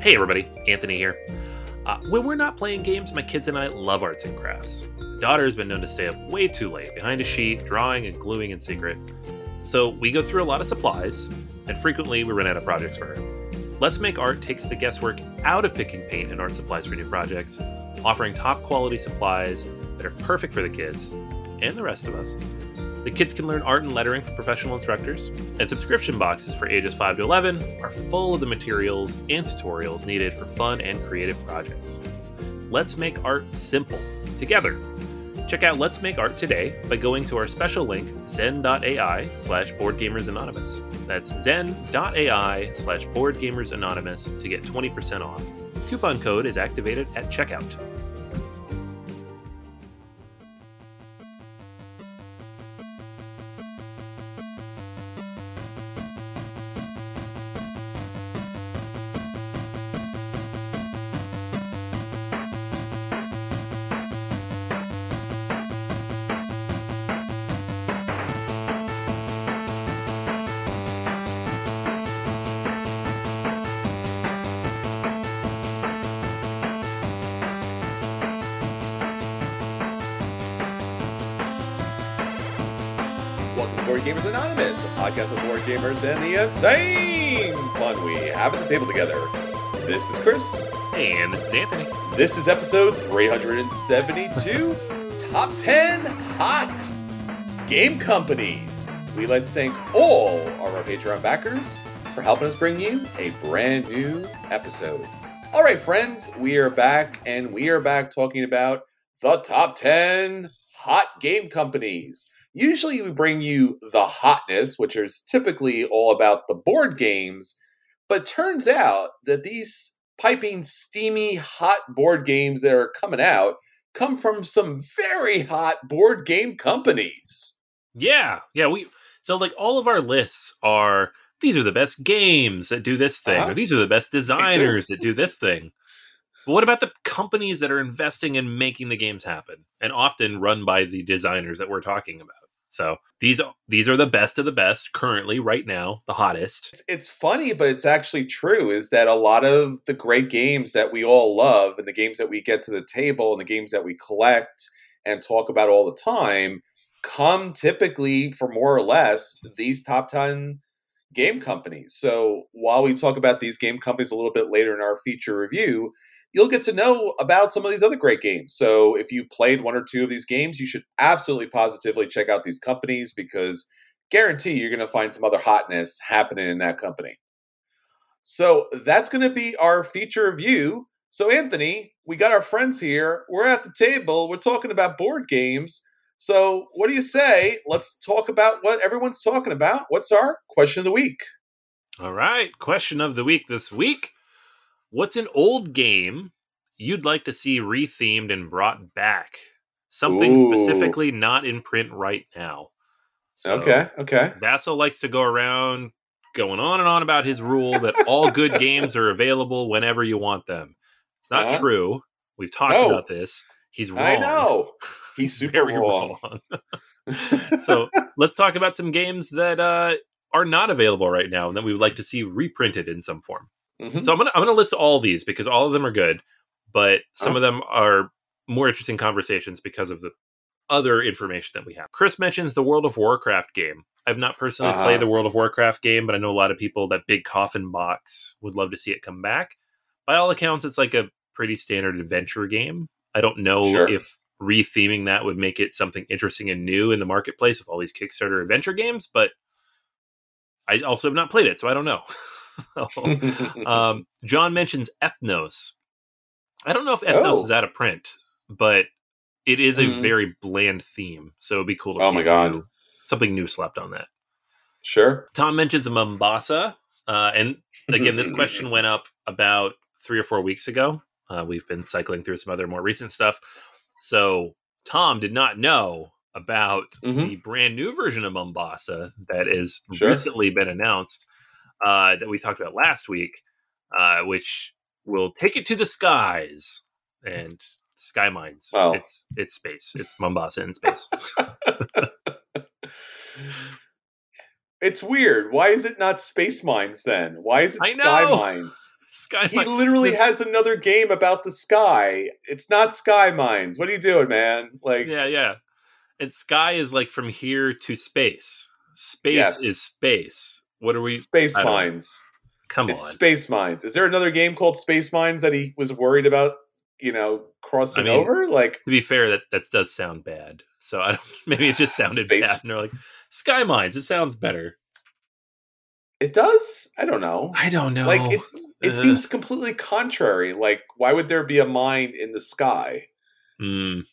Hey, everybody, Anthony here. Uh, when we're not playing games, my kids and I love arts and crafts. My daughter has been known to stay up way too late behind a sheet, drawing and gluing in secret. So we go through a lot of supplies, and frequently we run out of projects for her. Let's Make Art takes the guesswork out of picking paint and art supplies for new projects, offering top quality supplies that are perfect for the kids and the rest of us. The kids can learn art and lettering from professional instructors, and subscription boxes for ages 5 to 11 are full of the materials and tutorials needed for fun and creative projects. Let's make art simple, together. Check out Let's Make Art today by going to our special link, zen.ai slash boardgamersanonymous. That's zen.ai slash boardgamersanonymous to get 20% off. Coupon code is activated at checkout. Gamers and the insane fun we have at the table together. This is Chris. And this is Anthony. This is episode 372 Top 10 Hot Game Companies. We'd like to thank all of our Patreon backers for helping us bring you a brand new episode. All right, friends, we are back, and we are back talking about the top 10 hot game companies. Usually, we bring you the hotness, which is typically all about the board games, but turns out that these piping, steamy, hot board games that are coming out come from some very hot board game companies. Yeah, yeah. We so like all of our lists are these are the best games that do this thing, Uh-huh. or these are the best designers that do this thing. But what about the companies that are investing in making the games happen, and often run by the designers that we're talking about? So these these are the best of the best currently, right now, the hottest. It's, it's funny, but it's actually true is that a lot of the great games that we all love and the games that we get to the table and the games that we collect and talk about all the time come typically for more or less these top 10 game companies. So while we talk about these game companies a little bit later in our feature review, you'll get to know about some of these other great games. So if you played one or two of these games, you should absolutely positively check out these companies because guarantee you're going to find some other hotness happening in that company. So that's going to be our feature review. So Anthony, we got our friends here. We're at the table. We're talking about board games. So what do you say? Let's talk about what everyone's talking about. What's our question of the week? All right, question of the week this week: What's an old game you'd like to see rethemed and brought back? Something Ooh. specifically not in print right now. So, okay, okay. Vassal likes to go around going on and on about his rule that all good games are available whenever you want them. It's not Uh-huh. true. We've talked No. about this. He's wrong. I know. He's super wrong. wrong. so let's talk about some games that uh, are not available right now and that we would like to see reprinted in some form. Mhm. So I'm gonna I'm gonna list all these because all of them are good, but some Uh-huh. of them are more interesting conversations because of the other information that we have. Chris mentions the World of Warcraft game. I've not personally Uh-huh. played the World of Warcraft game, but I know a lot of people that big coffin box would love to see it come back. By all accounts, it's like a pretty standard adventure game. I don't know Sure. if retheming that would make it something interesting and new in the marketplace with all these Kickstarter adventure games, but I also have not played it, so I don't know. um, John mentions Ethnos. I don't know if Ethnos Oh. is out of print, but it is a Mhm. very bland theme, so it'd be cool to Oh see my God. new- something new slapped on that. sure. Tom mentions Mombasa, uh, and again, this question went up about three or four weeks ago. Uh, we've been cycling through some other more recent stuff, so Tom did not know about Mhm. the brand new version of Mombasa that has Sure. recently been announced uh, that we talked about last week, uh, which will take it to the skies and sky mines. Wow. It's it's space. It's Mombasa in space. It's weird. Why is it not space mines then? Why is it I sky know. mines? Sky He Mines. literally this- has another game about the sky. It's not Sky Mines. What are you doing, man? Like, Yeah, yeah. And sky is like from here to space. Space Yes. is space. What are we? Space Mines. Come It's on. Space Mines. Is there another game called Space Mines that he was worried about, you know, crossing I mean, over? Like, to be fair, that that does sound bad. So I don't. Maybe it just sounded Space- bad, and they're like Sky Mines. It sounds better. it does? I don't know. I don't know. Like, it, it Uh. seems completely contrary. Like, why would there be a mine in the sky? Mm.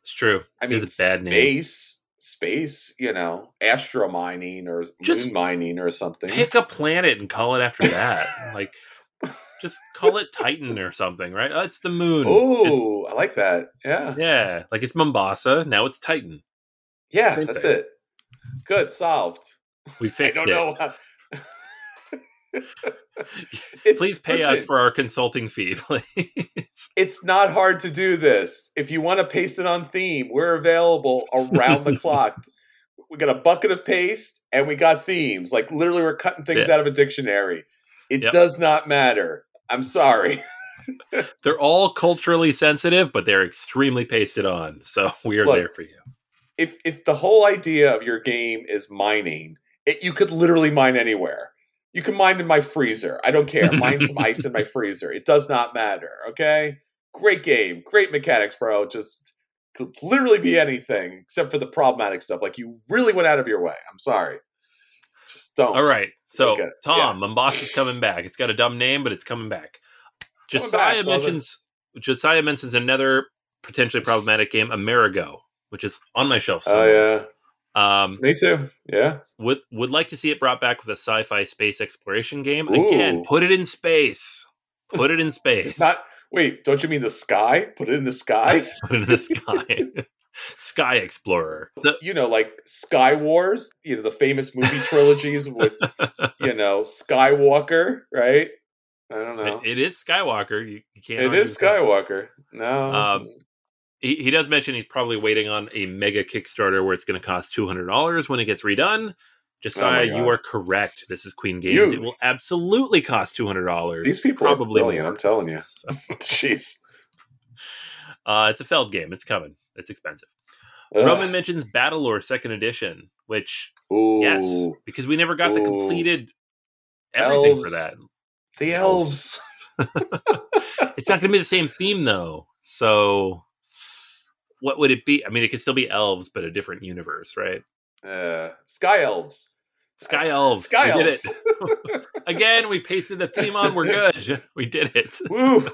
It's true. I mean, is a bad name. Space, you know, astro mining or Just moon mining or something. Pick a planet and call it after that. like, just call it Titan or something, right? Oh, it's the moon. Oh, I like that. Yeah. yeah. Like it's Mombasa. Now it's Titan. Yeah, Same that's thing. it. Good, solved. We I fixed don't it. know. How... Please pay us for our consulting fee, please. It's not hard to do this. If you want to paste it on theme, we're available around the clock. We got a bucket of paste and we got themes. Like literally, we're cutting things Yeah. out of a dictionary. It Yep. does not matter. I'm sorry. They're all culturally sensitive, but they're extremely pasted on. So we are Look, there for you. if if the whole idea of your game is mining, it, you could literally mine anywhere. You can mine in my freezer. I don't care. Mine some ice in my freezer. It does not matter. Okay. Great game. Great mechanics, bro. Just could literally be anything except for the problematic stuff. Like you really went out of your way. I'm sorry. Just don't. All right. So, Okay, Tom, yeah. is coming back. It's got a dumb name, but it's coming back. Coming Josiah back, mentions Josiah mentions another potentially problematic game, Amerigo, which is on my shelf. Oh somewhere. yeah. Um, Me too. Yeah. would would like to see it brought back with a sci-fi space exploration game. Again, put it in space. Put it in space. Not wait, don't you mean the sky? Put it in the sky? put it in the sky. Sky Explorer. So- you know, like Sky Wars, you know, the famous movie trilogies with, you know, Skywalker, right? I don't know. it- it is Skywalker. You, you can't. It is with that. Skywalker. No. Um, He, he does mention he's probably waiting on a mega Kickstarter where it's going to cost two hundred dollars when it gets redone. Josiah, you Oh God. are correct. This is Queen Games. You- It will absolutely cost two hundred dollars. These people probably are brilliant, more. I'm telling you. So, Jeez. uh, it's a Feld game. It's coming. It's expensive. Ugh. Roman mentions Battlelore Second Edition, which Ooh, yes, because we never got the completed everything for that. the elves. It's not going to be the same theme though. So, what would it be? I mean, it could still be elves, but a different universe, right? Uh, sky elves. Sky elves. Sky we did elves. it again. We pasted the theme on. We're good. We did it. Woo. Um,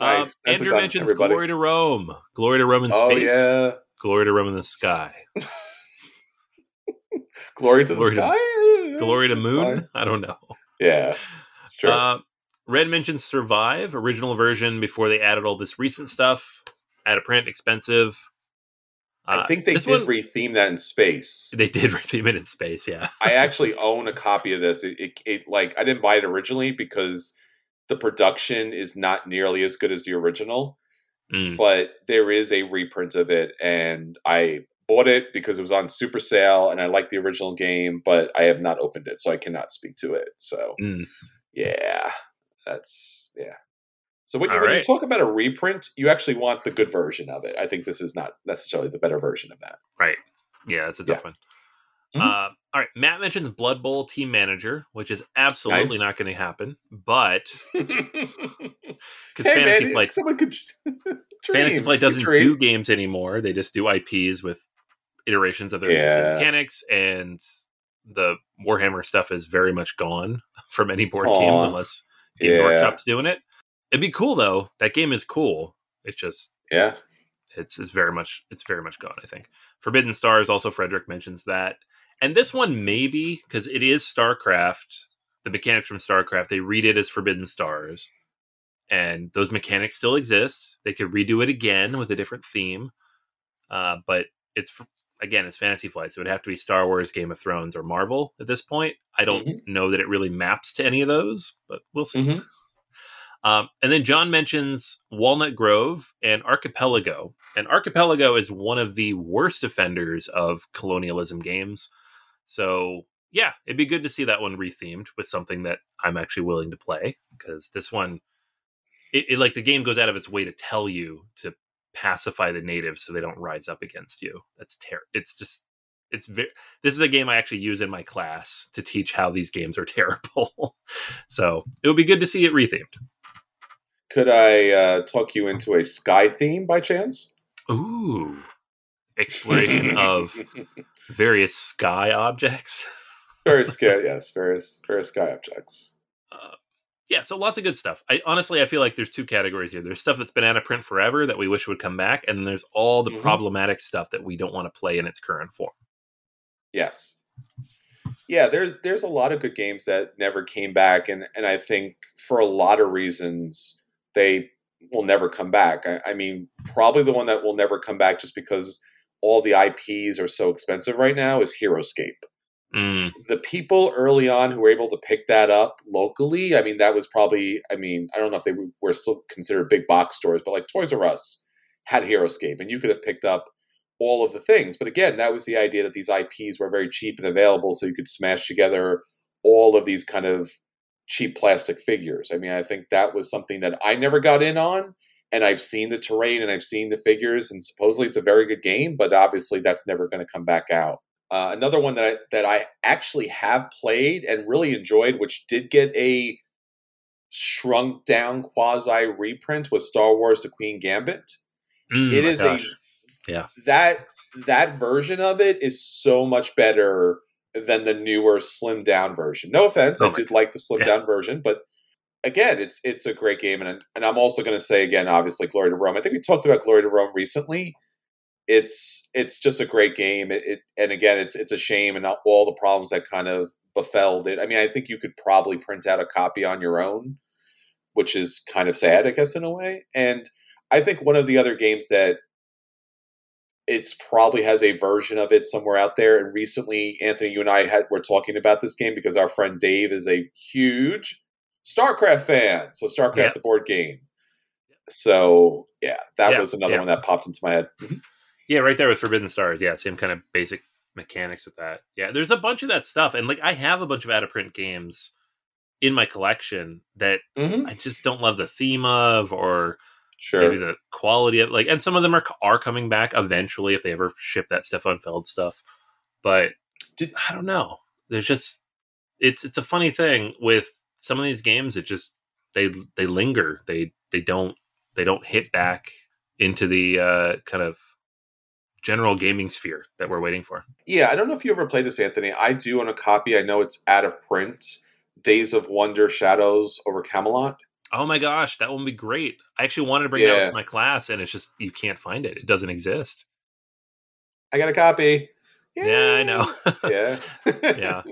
Nice. Andrew done, mentions everybody. "Glory to Rome." Glory to Rome in Oh space. yeah. Glory to Rome in the sky. Glory to the Glory to- sky. Glory to Moon. I don't know. Yeah. It's true. Uh, Red mentions Survive, original version before they added all this recent stuff. Out of print, expensive. I Uh, think they did one- retheme that in space. They did retheme it in space, yeah. I actually own a copy of this. It, it, it like I didn't buy it originally because the production is not nearly as good as the original, Mm. but there is a reprint of it, and I bought it because it was on super sale, and I like the original game, but I have not opened it, so I cannot speak to it. So Mm. yeah, that's yeah. So when, you, when you talk about a reprint, you actually want the good version of it. I think this is not necessarily the better version of that. Right. Yeah, that's a tough one. Mhm. Uh, all right. Matt mentions Blood Bowl team manager, which is absolutely Nice. not going to happen. But because Hey, Fantasy man, Flight, someone could Fantasy Flight doesn't dream. do games anymore. They just do IPs with iterations of their Yeah. mechanics, and the Warhammer stuff is very much gone from any board games Aw. unless Games Yeah. Workshop's doing it. It'd be cool though. That game is cool. It's just Yeah, it's it's very much it's very much gone. I think Forbidden Stars also Frederick mentions that, and this one maybe because it is StarCraft. The mechanics from StarCraft they read it as Forbidden Stars, and those mechanics still exist. They could redo it again with a different theme, uh, but it's again it's Fantasy Flight, so it would have to be Star Wars, Game of Thrones, or Marvel at this point. I don't know that it really maps to any of those, but we'll see. Mhm. Um, and then John mentions Walnut Grove and Archipelago. And Archipelago is one of the worst offenders of colonialism games. So yeah, it'd be good to see that one rethemed with something that I'm actually willing to play because this one, it, it, like the game goes out of its way to tell you to pacify the natives so they don't rise up against you. That's terrible. It's just it's very. This is a game I actually use in my class to teach how these games are terrible. so it would be good to see it rethemed. Could I uh, talk you into a sky theme by chance? Ooh, exploration of various sky objects. various sky, yes, various various sky objects. Uh, yeah, so lots of good stuff. I honestly, I feel like there's two categories here. There's stuff that's been out of print forever that we wish would come back, and then there's all the mm-hmm. problematic stuff that we don't want to play in its current form. Yes. Yeah, there's there's a lot of good games that never came back, and and I think for a lot of reasons they will never come back. I, I mean, probably the one that will never come back just because all the IPs are so expensive right now is HeroScape. Mm. The people early on who were able to pick that up locally, I mean, that was probably, I mean, I don't know if they were still considered big box stores, but like Toys R Us had HeroScape, and you could have picked up all of the things. But again, that was the idea that these IPs were very cheap and available, so you could smash together all of these kind of cheap plastic figures. I mean, I think that was something that I never got in on. And I've seen the terrain and I've seen the figures, and supposedly it's a very good game, but obviously that's never going to come back out. Uh, another one that I, that I actually have played and really enjoyed, which did get a shrunk down quasi reprint, was Star Wars: The Queen Gambit. Mm, it is gosh. a yeah that that version of it is so much better than the newer slim down version. No offense, oh I did like the slim yeah. down version, but again, it's it's a great game, and and I'm also going to say again, obviously, Glory to Rome. I think we talked about Glory to Rome recently. It's it's just a great game. It, it and again, it's it's a shame and all the problems that kind of befelled it. I mean, I think you could probably print out a copy on your own, which is kind of sad, I guess, in a way. And I think one of the other games that it's probably has a version of it somewhere out there. And recently, Anthony, you and I had were talking about this game because our friend Dave is a huge StarCraft fan. So StarCraft, yep. the board game. So yeah, that yep. was another yep. one that popped into my head. Mm-hmm. Yeah, right there with Forbidden Stars. Yeah, same kind of basic mechanics with that. Yeah, there's a bunch of that stuff, and like I have a bunch of out of print games in my collection that mm-hmm. I just don't love the theme of, or Sure. Maybe the quality of like, and some of them are are coming back eventually if they ever ship that Stefan Feld stuff. But Did, I don't know. There's just it's it's a funny thing with some of these games. It just they they linger. They they don't they don't hit back into the uh, kind of general gaming sphere that we're waiting for. Yeah, I don't know if you ever played this, Anthony. I do own a copy. I know it's out of print. Days of Wonder Shadows over Camelot. Oh my gosh, that would be great. I actually wanted to bring yeah. that to my class, and it's just you can't find it. It doesn't exist. I got a copy. Yay. Yeah, I know. yeah, yeah,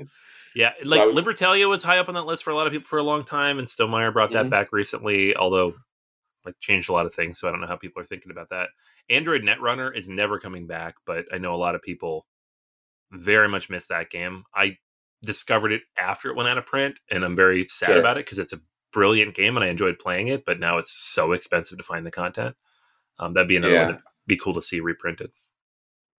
yeah. Like so was... Libertalia was high up on that list for a lot of people for a long time, and Stonemaier brought that mm-hmm. back recently. Although, like, changed a lot of things, so I don't know how people are thinking about that. Android Netrunner is never coming back, but I know a lot of people very much miss that game. I discovered it after it went out of print, and I'm very sad sure. about it because it's a brilliant game and I enjoyed playing it, but now it's so expensive to find the content. Um, that'd be another yeah. one that'd be cool to see reprinted.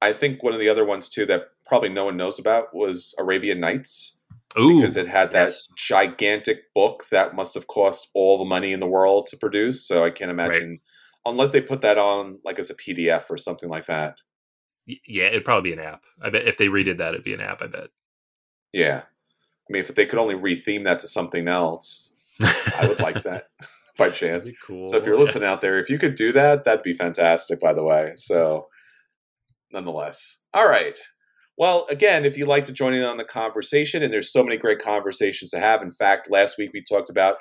I think one of the other ones too that probably no one knows about was Arabian Nights. Ooh, because it had that yes. gigantic book that must have cost all the money in the world to produce. So I can't imagine right. unless they put that on like as a PDF or something like that. Yeah, it'd probably be an app. I bet if they redid that, it'd be an app. I bet. Yeah, I mean, if they could only retheme that to something else, I would like that by chance. Cool. So if you're listening out there, if you could do that, that'd be fantastic. By the way, so nonetheless, all right. Well, again, if you'd like to join in on the conversation, and there's so many great conversations to have. In fact, last week we talked about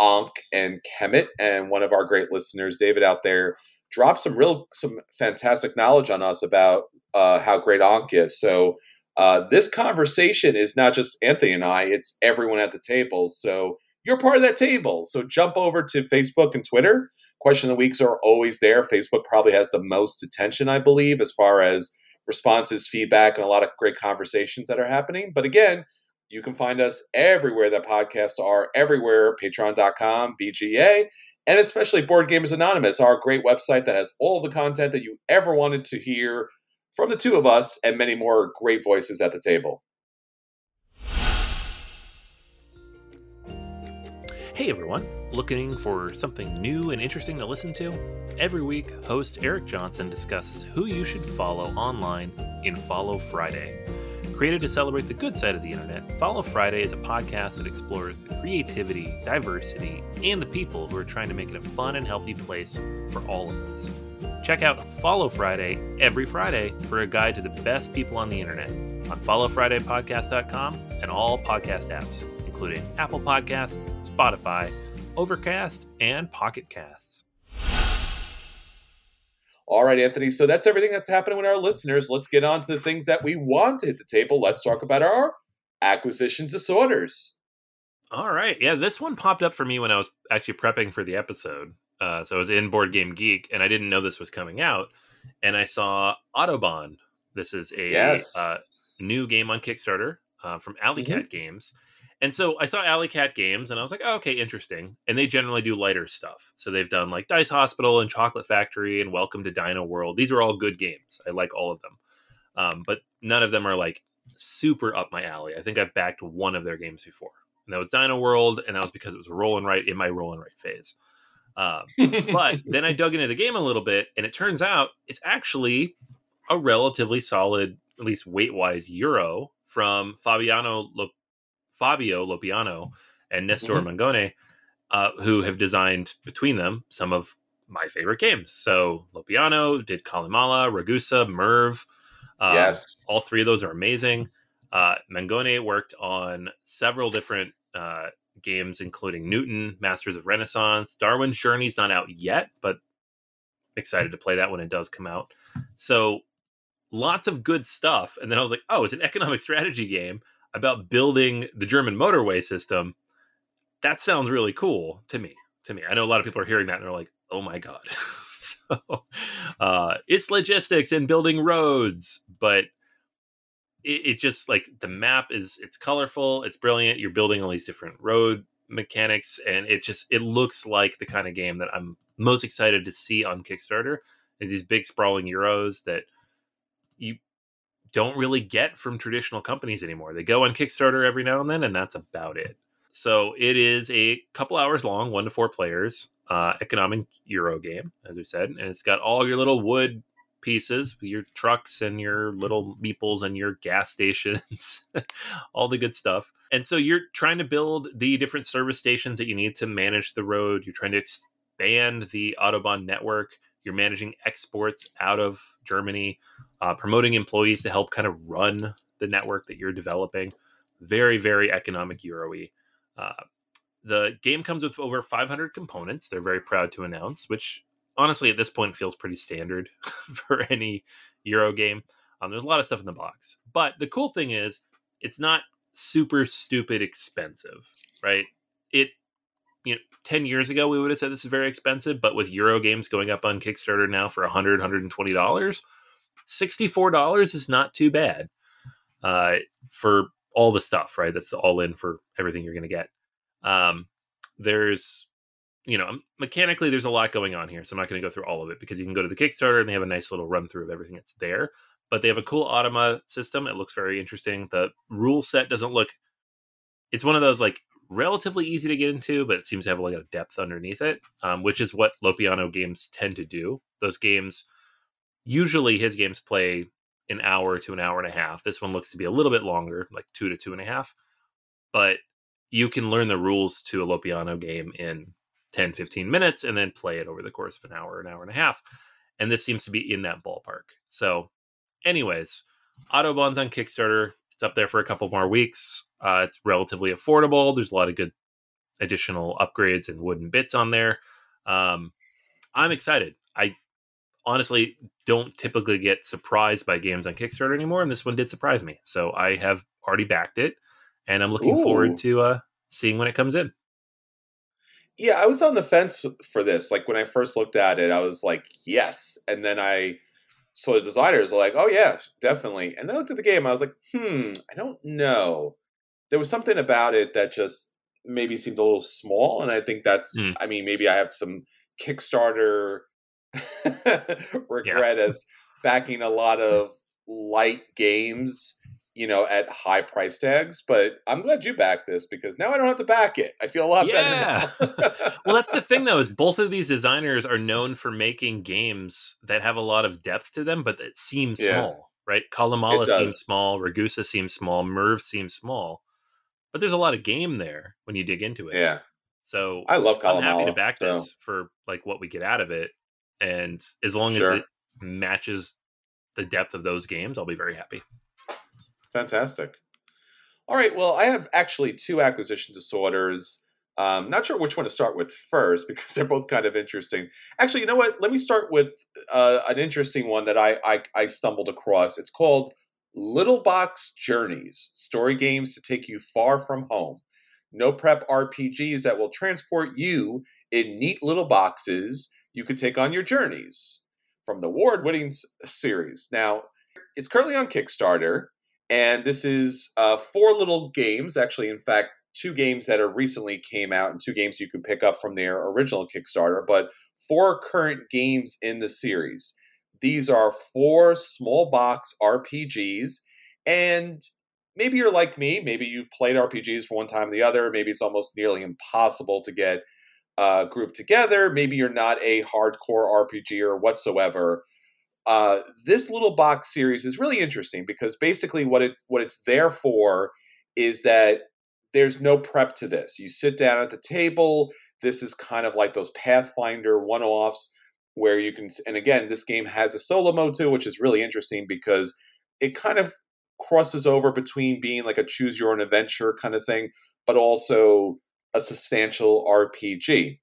Ankh and Kemet, and one of our great listeners, David, out there, dropped some real, some fantastic knowledge on us about uh, how great Ankh is. So uh, this conversation is not just Anthony and I; it's everyone at the table. So you're part of that table. So jump over to Facebook and Twitter. Question of the weeks are always there. Facebook probably has the most attention, I believe, as far as responses, feedback, and a lot of great conversations that are happening. But again, you can find us everywhere that podcasts are, everywhere, patreon.com, BGA, and especially Board Gamers Anonymous, our great website that has all the content that you ever wanted to hear from the two of us and many more great voices at the table. Hey everyone, looking for something new and interesting to listen to? Every week, host Eric Johnson discusses who you should follow online in Follow Friday. Created to celebrate the good side of the internet, Follow Friday is a podcast that explores the creativity, diversity, and the people who are trying to make it a fun and healthy place for all of us. Check out Follow Friday every Friday for a guide to the best people on the internet on followfridaypodcast.com and all podcast apps, including Apple Podcasts, Spotify, Overcast, and Pocket Casts. All right, Anthony. So that's everything that's happening with our listeners. Let's get on to the things that we want to hit the table. Let's talk about our acquisition disorders. All right. Yeah, this one popped up for me when I was actually prepping for the episode. Uh, so I was in Board Game Geek, and I didn't know this was coming out. And I saw Autobahn. This is a yes. uh, new game on Kickstarter uh, from Alley Cat mm-hmm. Games. And so I saw Alley Cat Games and I was like, oh, okay, interesting. And they generally do lighter stuff. So they've done like Dice Hospital and Chocolate Factory and Welcome to Dino World. These are all good games. I like all of them. Um, but none of them are like super up my alley. I think I've backed one of their games before. And that was Dino World, and that was because it was rolling right in my rolling right phase. Um, but then I dug into the game a little bit, and it turns out it's actually a relatively solid, at least weight wise, Euro from Fabiano Lo- Fabio Lopiano and Nestor mm-hmm. Mangone, uh, who have designed between them some of my favorite games. So Lopiano did Calimala, Ragusa, Merv. Uh, yes, all three of those are amazing. Uh, Mangone worked on several different uh, games, including Newton, Masters of Renaissance. Darwin's Journey's not out yet, but excited to play that when it does come out. So lots of good stuff. And then I was like, oh, it's an economic strategy game about building the German motorway system. That sounds really cool to me. To me, I know a lot of people are hearing that and they're like, "Oh my god!" so uh, it's logistics and building roads, but it, it just like the map is it's colorful, it's brilliant. You're building all these different road mechanics, and it just it looks like the kind of game that I'm most excited to see on Kickstarter. Is these big sprawling euros that don't really get from traditional companies anymore. They go on Kickstarter every now and then, and that's about it. So it is a couple hours long, one to four players, uh, economic Euro game, as we said, and it's got all your little wood pieces, your trucks and your little meeples and your gas stations, all the good stuff. And so you're trying to build the different service stations that you need to manage the road. You're trying to expand the Autobahn network. You're managing exports out of Germany uh, promoting employees to help kind of run the network that you're developing. Very, very economic Euro uh, the game comes with over 500 components. They're very proud to announce, which honestly at this point feels pretty standard for any Euro game. Um, there's a lot of stuff in the box, but the cool thing is it's not super stupid expensive, right? It you know 10 years ago we would have said this is very expensive but with euro games going up on kickstarter now for 100 120 dollars $64 is not too bad uh, for all the stuff, right? That's all in for everything you're going to get. Um, there's, you know, mechanically, there's a lot going on here. So I'm not going to go through all of it because you can go to the Kickstarter and they have a nice little run through of everything that's there. But they have a cool Automa system. It looks very interesting. The rule set doesn't look, it's one of those like relatively easy to get into, but it seems to have a lot of depth underneath it, um, which is what Lopiano games tend to do. Those games usually his games play an hour to an hour and a half. This one looks to be a little bit longer, like two to two and a half. But you can learn the rules to a Lopiano game in 10, 15 minutes and then play it over the course of an hour, an hour and a half. And this seems to be in that ballpark. So, anyways, Autobahn's on Kickstarter. It's up there for a couple more weeks. Uh, it's relatively affordable. There's a lot of good additional upgrades and wooden bits on there. Um, I'm excited. I honestly don't typically get surprised by games on Kickstarter anymore, and this one did surprise me. So I have already backed it, and I'm looking Ooh. forward to uh, seeing when it comes in. Yeah, I was on the fence for this. Like when I first looked at it, I was like, yes, and then I saw the designers are like, oh yeah, definitely. And then I looked at the game, I was like, hmm, I don't know. There was something about it that just maybe seemed a little small, and I think that's. Mm. I mean, maybe I have some Kickstarter regret yeah. as backing a lot of light games you know, at high price tags. But I'm glad you backed this because now I don't have to back it. I feel a lot Yeah. better. Well, that's the thing though, is both of these designers are known for making games that have a lot of depth to them, but that seem Yeah. small, right? Calimala seems small, Ragusa seems small, Merv seems small. But there's a lot of game there when you dig into it. yeah, So I love I'm happy to Calimala, back so- this for like what we get out of it. And as long Sure. as it matches the depth of those games, I'll be very happy. Fantastic. All right. Well, I have actually two acquisition disorders. Um, not sure which one to start with first because they're both kind of interesting. Actually, you know what? Let me start with uh, an interesting one that I, I I stumbled across. It's called Little Box Journeys: Story Games to Take You Far from Home. No prep RPGs that will transport you in neat little boxes you could take on your journeys from the award-winning series. Now, it's currently on Kickstarter and this is uh, four little games actually in fact two games that are recently came out and two games you can pick up from their original kickstarter but four current games in the series. These are four small box rpgs and maybe you're like me maybe you've played rpgs for one time or the other maybe it's almost nearly impossible to get uh, grouped together maybe you're not a hardcore rpger whatsoever uh, this little box series is really interesting because basically what it what it's there for is that there's no prep to this. You sit down at the table. This is kind of like those Pathfinder one-offs where you can and again this game has a solo mode too, which is really interesting because it kind of crosses over between being like a choose your own adventure kind of thing, but also a substantial RPG.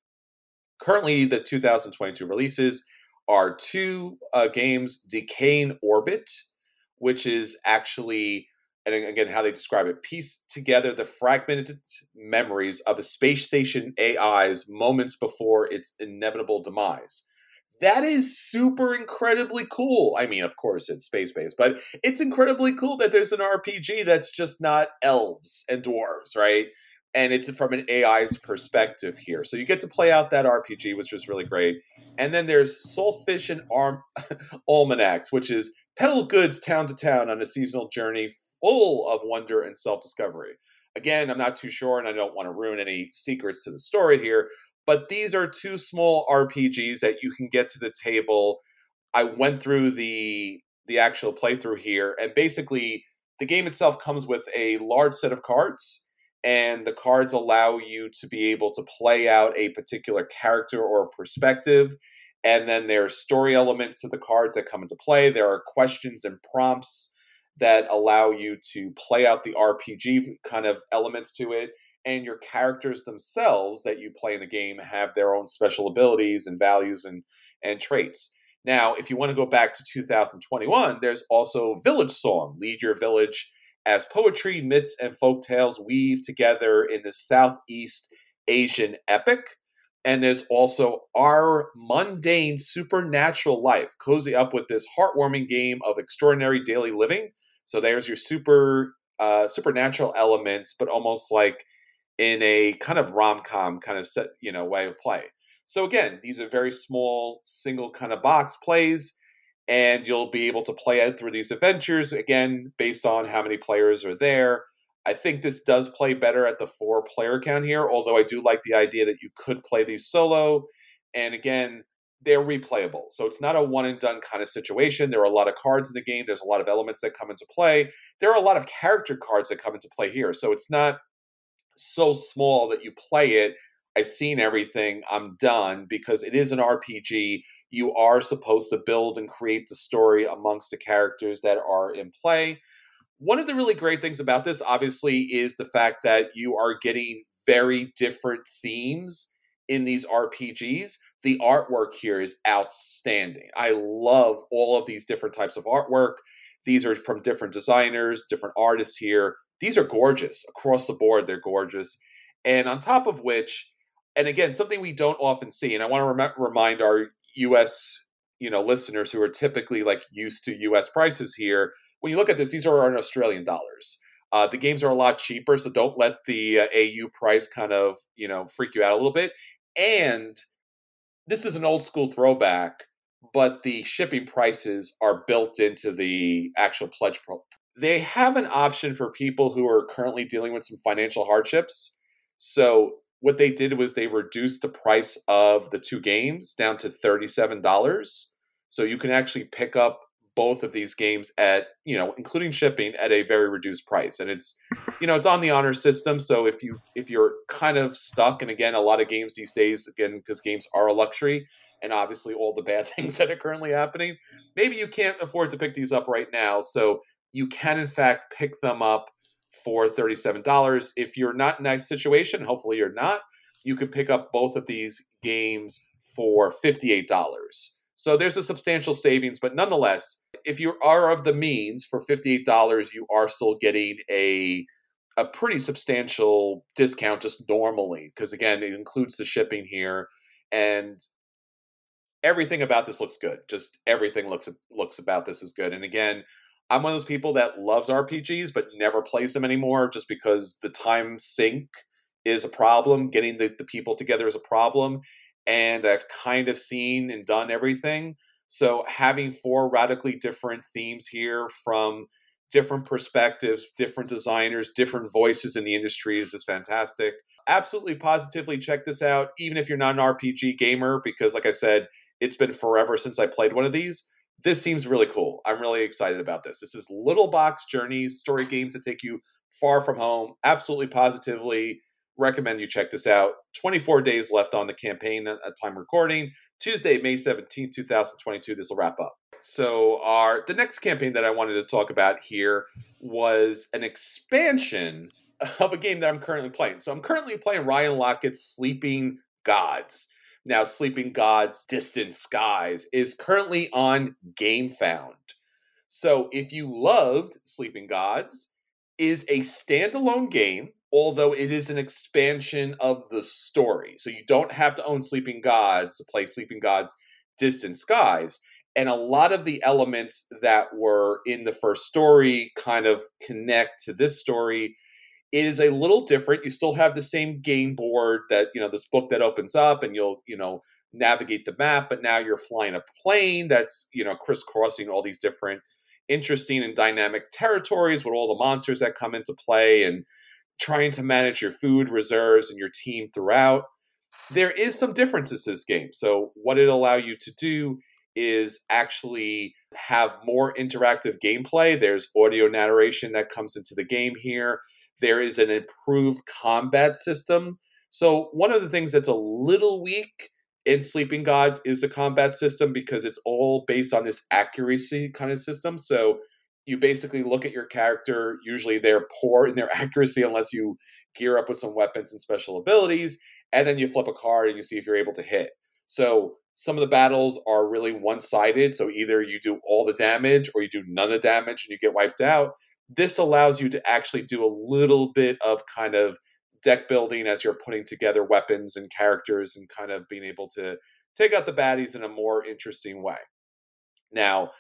Currently, the 2022 releases are two uh, games Decaying Orbit, which is actually, and again, how they describe it, piece together the fragmented memories of a space station AI's moments before its inevitable demise. That is super incredibly cool. I mean, of course, it's space based, but it's incredibly cool that there's an RPG that's just not elves and dwarves, right? And it's from an AI's perspective here. So you get to play out that RPG, which was really great. And then there's Soulfish and Arm Almanacs, which is peddle goods town to town on a seasonal journey full of wonder and self discovery. Again, I'm not too sure, and I don't want to ruin any secrets to the story here, but these are two small RPGs that you can get to the table. I went through the the actual playthrough here, and basically the game itself comes with a large set of cards, and the cards allow you to be able to play out a particular character or perspective. And then there are story elements to the cards that come into play. There are questions and prompts that allow you to play out the RPG kind of elements to it. And your characters themselves that you play in the game have their own special abilities and values and, and traits. Now, if you want to go back to 2021, there's also Village Song, Lead Your Village, as poetry, myths, and folk tales weave together in the Southeast Asian epic. And there's also Our Mundane Supernatural Life. Cozy up with this heartwarming game of extraordinary daily living. So there's your super uh, supernatural elements, but almost like in a kind of rom com kind of set, you know, way of play. So again, these are very small, single kind of box plays, and you'll be able to play out through these adventures again based on how many players are there. I think this does play better at the four player count here, although I do like the idea that you could play these solo. And again, they're replayable. So it's not a one and done kind of situation. There are a lot of cards in the game, there's a lot of elements that come into play. There are a lot of character cards that come into play here. So it's not so small that you play it. I've seen everything. I'm done because it is an RPG. You are supposed to build and create the story amongst the characters that are in play. One of the really great things about this, obviously, is the fact that you are getting very different themes in these RPGs. The artwork here is outstanding. I love all of these different types of artwork. These are from different designers, different artists here. These are gorgeous across the board. They're gorgeous. And on top of which, and again, something we don't often see, and I want to rem- remind our US you know listeners who are typically like used to US prices here when you look at this these are in Australian dollars uh, the games are a lot cheaper so don't let the uh, AU price kind of you know freak you out a little bit and this is an old school throwback but the shipping prices are built into the actual pledge they have an option for people who are currently dealing with some financial hardships. So what they did was they reduced the price of the two games down to $37. So you can actually pick up both of these games at, you know, including shipping at a very reduced price. And it's, you know, it's on the honor system. So if you if you're kind of stuck, and again, a lot of games these days, again, because games are a luxury, and obviously all the bad things that are currently happening, maybe you can't afford to pick these up right now. So you can in fact pick them up for $37. If you're not in that situation, hopefully you're not, you can pick up both of these games for $58. So there's a substantial savings, but nonetheless, if you are of the means for $58, you are still getting a a pretty substantial discount just normally because again, it includes the shipping here and everything about this looks good. Just everything looks looks about this is good. And again, I'm one of those people that loves RPGs but never plays them anymore just because the time sink is a problem. Getting the, the people together is a problem. And I've kind of seen and done everything. So having four radically different themes here from different perspectives, different designers, different voices in the industries is just fantastic. Absolutely positively check this out, even if you're not an RPG gamer, because like I said, it's been forever since I played one of these this seems really cool. I'm really excited about this. This is little box journeys, story games that take you far from home. Absolutely positively recommend you check this out. 24 days left on the campaign at time recording. Tuesday, May 17, 2022. This will wrap up. So our the next campaign that I wanted to talk about here was an expansion of a game that I'm currently playing. So I'm currently playing Ryan Laukat's Sleeping Gods now Sleeping Gods Distant Skies, is currently on GameFound. So if you loved Sleeping Gods, is a standalone game, although it is an expansion of the story. So you don't have to own Sleeping Gods to play Sleeping Gods Distant Skies. And a lot of the elements that were in the first story kind of connect to this story it is a little different. You still have the same game board that, you know, this book that opens up and you'll, you know, navigate the map, but now you're flying a plane that's, you know, crisscrossing all these different interesting and dynamic territories with all the monsters that come into play and trying to manage your food reserves and your team throughout. There is some differences to this game. So what it allow you to do is actually have more interactive gameplay. There's audio narration that comes into the game here there is an improved combat system. So, one of the things that's a little weak in Sleeping Gods is the combat system because it's all based on this accuracy kind of system. So, you basically look at your character, usually they're poor in their accuracy unless you gear up with some weapons and special abilities, and then you flip a card and you see if you're able to hit. So, some of the battles are really one sided. So, either you do all the damage or you do none of the damage and you get wiped out this allows you to actually do a little bit of kind of deck building as you're putting together weapons and characters and kind of being able to take out the baddies in a more interesting way. Now,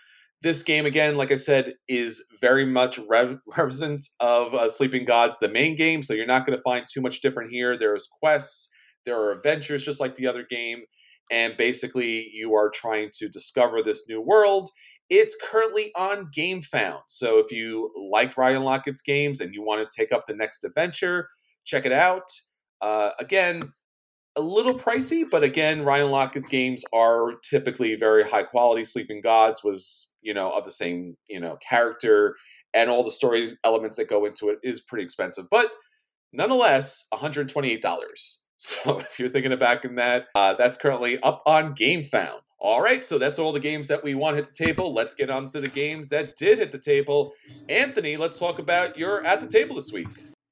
this game again, like I said, is very much re- reminiscent of uh, Sleeping Gods, the main game. So you're not going to find too much different here. There's quests, there are adventures, just like the other game, and basically you are trying to discover this new world it's currently on GameFound. So if you liked Ryan Laukat's games and you want to take up the next adventure, check it out. Uh, again, a little pricey, but again, Ryan Laukat's games are typically very high quality. Sleeping Gods was, you know, of the same, you know, character and all the story elements that go into it is pretty expensive. But nonetheless, $128. So if you're thinking of backing that, uh, that's currently up on GameFound. All right, so that's all the games that we want hit the table. Let's get on to the games that did hit the table. Anthony, let's talk about your at the table this week.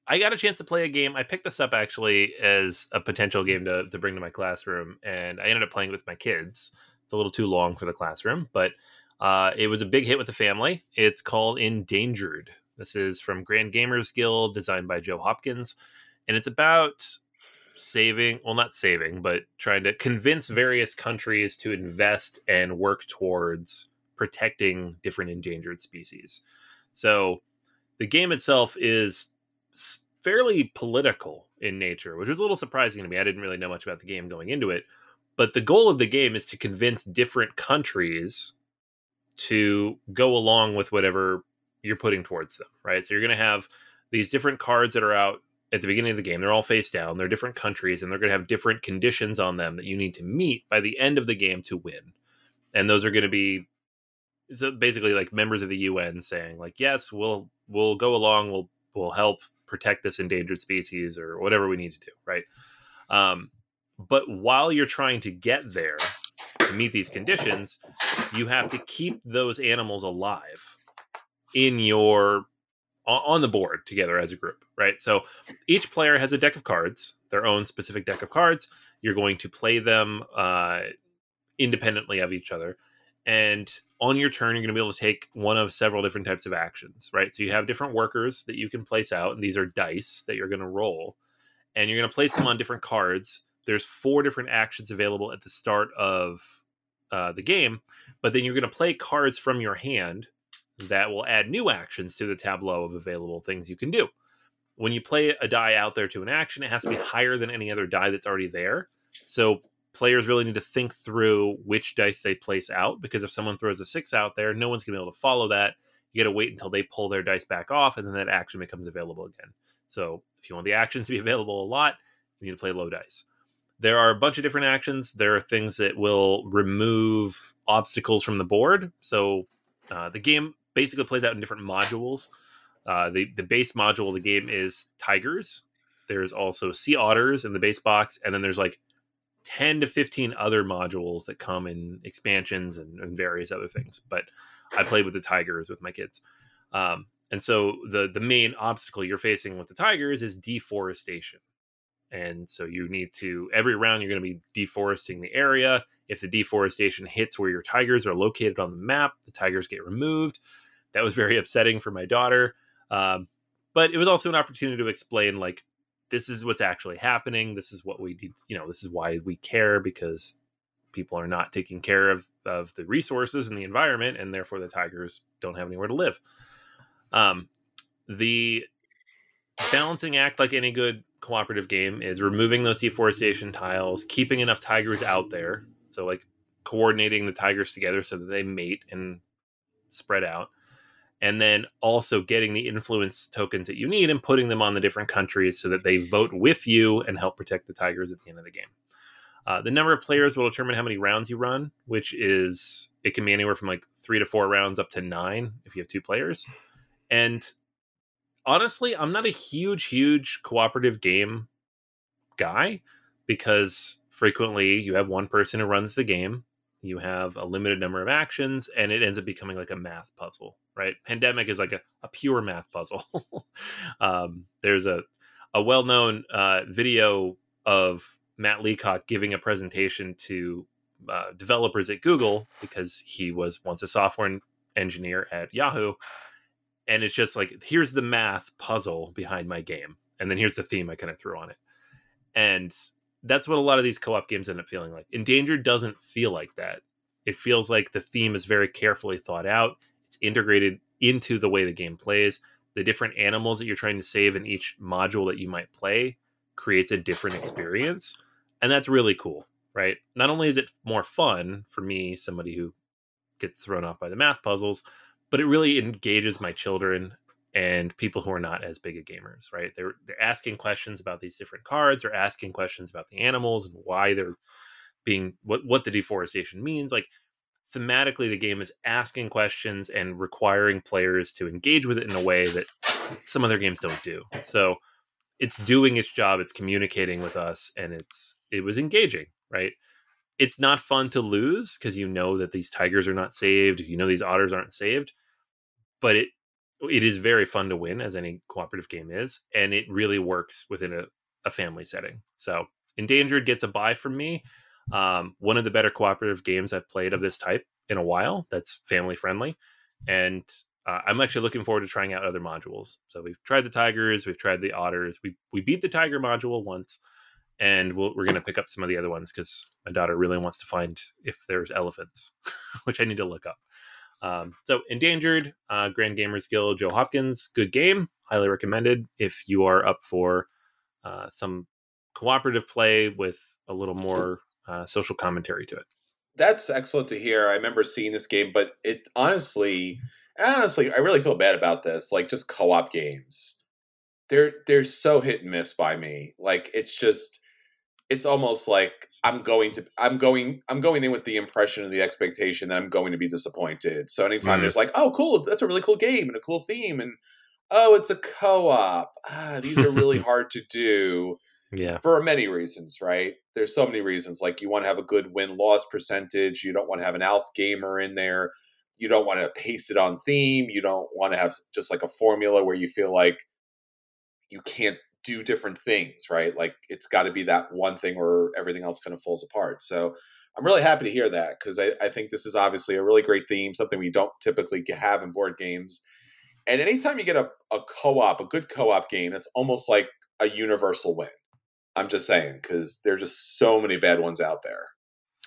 I got a chance to play a game. I picked this up actually as a potential game to, to bring to my classroom, and I ended up playing with my kids. It's a little too long for the classroom, but uh, it was a big hit with the family. It's called Endangered. This is from Grand Gamers Guild, designed by Joe Hopkins, and it's about saving well not saving but trying to convince various countries to invest and work towards protecting different endangered species so the game itself is fairly political in nature which was a little surprising to me i didn't really know much about the game going into it but the goal of the game is to convince different countries to go along with whatever you're putting towards them, right? So you're going to have these different cards that are out at the beginning of the game. They're all face down. They're different countries, and they're going to have different conditions on them that you need to meet by the end of the game to win. And those are going to be so basically like members of the UN saying like, yes, we'll we'll go along, we'll we'll help protect this endangered species or whatever we need to do, right? Um, but while you're trying to get there to meet these conditions, you have to keep those animals alive in your on the board together as a group, right? So each player has a deck of cards, their own specific deck of cards. You're going to play them uh, independently of each other. And on your turn, you're going to be able to take one of several different types of actions, right? So you have different workers that you can place out, and these are dice that you're going to roll. And you're going to place them on different cards. There's four different actions available at the start of uh, the game, but then you're going to play cards from your hand that will add new actions to the tableau of available things you can do. When you play a die out there to an action, it has to be higher than any other die that's already there. So players really need to think through which dice they place out because if someone throws a six out there, no one's going to be able to follow that. You got to wait until they pull their dice back off, and then that action becomes available again. So if you want the actions to be available a lot, you need to play low dice. There are a bunch of different actions. There are things that will remove obstacles from the board. So uh, the game basically plays out in different modules. Uh, the the base module of the game is tigers. There's also sea otters in the base box, and then there's like ten to fifteen other modules that come in expansions and, and various other things. But I played with the tigers with my kids, um, and so the the main obstacle you're facing with the tigers is deforestation. And so you need to every round you're going to be deforesting the area. If the deforestation hits where your tigers are located on the map, the tigers get removed that was very upsetting for my daughter. Um, but it was also an opportunity to explain like this is what's actually happening. This is what we need. You know, this is why we care because people are not taking care of of the resources and the environment, and therefore the tigers don't have anywhere to live. Um, the balancing act, like any good cooperative game, is removing those deforestation tiles, keeping enough tigers out there. So like coordinating the tigers together so that they mate and spread out and then also getting the influence tokens that you need and putting them on the different countries so that they vote with you and help protect the Tigers at the end of the game. Uh, the number of players will determine how many rounds you run, which is it can be anywhere from like three to four rounds up to nine if you have two players. And honestly, I'm not a huge, huge cooperative game guy because frequently you have one person who runs the game you have a limited number of actions and it ends up becoming like a math puzzle right? Pandemic is like a, a pure math puzzle. Um, there's a, a well-known uh, video of matt leacock giving a presentation to uh, developers at google because he was once a software engineer at yahoo and it's just like here's the math puzzle behind my game and then here's the theme i kind of threw on it. And that's what a lot of these co-op games end up feeling like. Endangered doesn't feel like that. It feels like the theme is very carefully thought out. It's integrated into the way the game plays. The different animals that you're trying to save in each module that you might play creates a different experience. And that's really cool, right? Not only is it more fun for me, somebody who gets thrown off by the math puzzles, but it really engages my children and people who are not as big a gamers, right? They're they're asking questions about these different cards, they're asking questions about the animals and why they're being what what the deforestation means. Like thematically the game is asking questions and requiring players to engage with it in a way that some other games don't do. So it's doing its job, it's communicating with us and it's it was engaging, right? It's not fun to lose because you know that these tigers are not saved, you know these otters aren't saved, but it it is very fun to win as any cooperative game is and it really works within a, a family setting. So endangered gets a buy from me. Um, one of the better cooperative games i've played of this type in a while that's family friendly and uh, i'm actually looking forward to trying out other modules. So we've tried the tigers we've tried the otters we, we beat the tiger module once and we we are going to pick up some of the other ones because my daughter really wants to find if there's elephants which i need to look up um, so endangered, uh, Grand Gamers Guild, Joe Hopkins, good game, highly recommended if you are up for uh, some cooperative play with a little more uh, social commentary to it. That's excellent to hear. I remember seeing this game, but it honestly, honestly, I really feel bad about this. Like just co-op games, they're they're so hit and miss by me. Like it's just, it's almost like I'm going to I'm going I'm going in with the impression and the expectation that I'm going to be disappointed. So anytime mm-hmm. there's like, oh, cool, that's a really cool game and a cool theme, and oh, it's a co-op. Ah, these are really hard to do. Yeah. For many reasons, right? There's so many reasons. Like you want to have a good win loss percentage. You don't want to have an alpha gamer in there. You don't want to pace it on theme. You don't want to have just like a formula where you feel like you can't do different things, right? Like it's got to be that one thing or everything else kind of falls apart. So I'm really happy to hear that because I, I, think this is obviously a really great theme, something we don't typically have in board games. And anytime you get a, a co op, a good co op game, it's almost like a universal win. I'm just saying because there's just so many bad ones out there.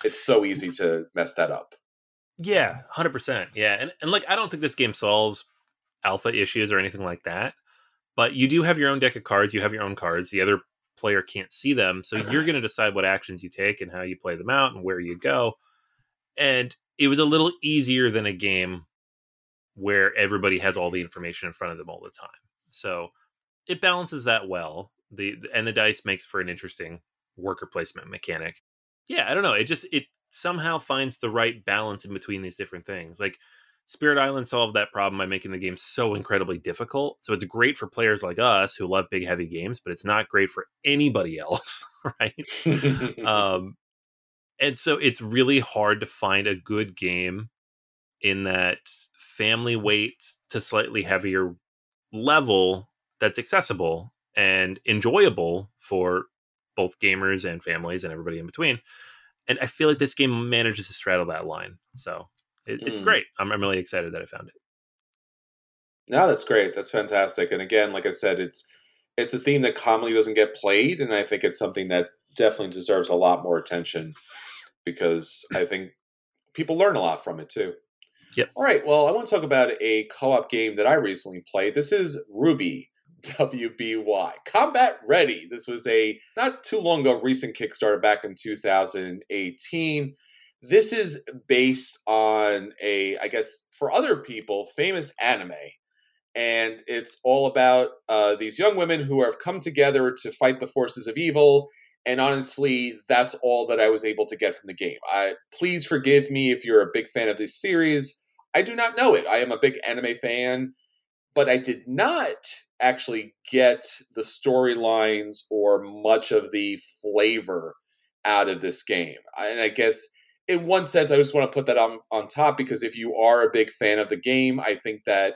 It's so easy to mess that up. Yeah, hundred percent. Yeah, and and like I don't think this game solves alpha issues or anything like that but you do have your own deck of cards. You have your own cards. The other player can't see them. So you're going to decide what actions you take and how you play them out and where you go. And it was a little easier than a game where everybody has all the information in front of them all the time. So it balances that well. The and the dice makes for an interesting worker placement mechanic. Yeah, I don't know. It just it somehow finds the right balance in between these different things. Like Spirit Island solved that problem by making the game so incredibly difficult. So it's great for players like us who love big, heavy games, but it's not great for anybody else, right? um, and so it's really hard to find a good game in that family weight to slightly heavier level that's accessible and enjoyable for both gamers and families and everybody in between. And I feel like this game manages to straddle that line. So it, it's mm. great. I'm, I'm really excited that I found it. No, that's great. That's fantastic. And again, like I said, it's it's a theme that commonly doesn't get played, and I think it's something that definitely deserves a lot more attention because I think people learn a lot from it too. Yep. All right. Well, I want to talk about a co-op game that I recently played. This is Ruby WBY. Combat Ready. This was a not too long ago recent Kickstarter back in 2018 this is based on a, I guess, for other people, famous anime. And it's all about uh, these young women who have come together to fight the forces of evil. And honestly, that's all that I was able to get from the game. I, please forgive me if you're a big fan of this series. I do not know it. I am a big anime fan, but I did not actually get the storylines or much of the flavor out of this game. And I guess in one sense, I just want to put that on on top because if you are a big fan of the game, I think that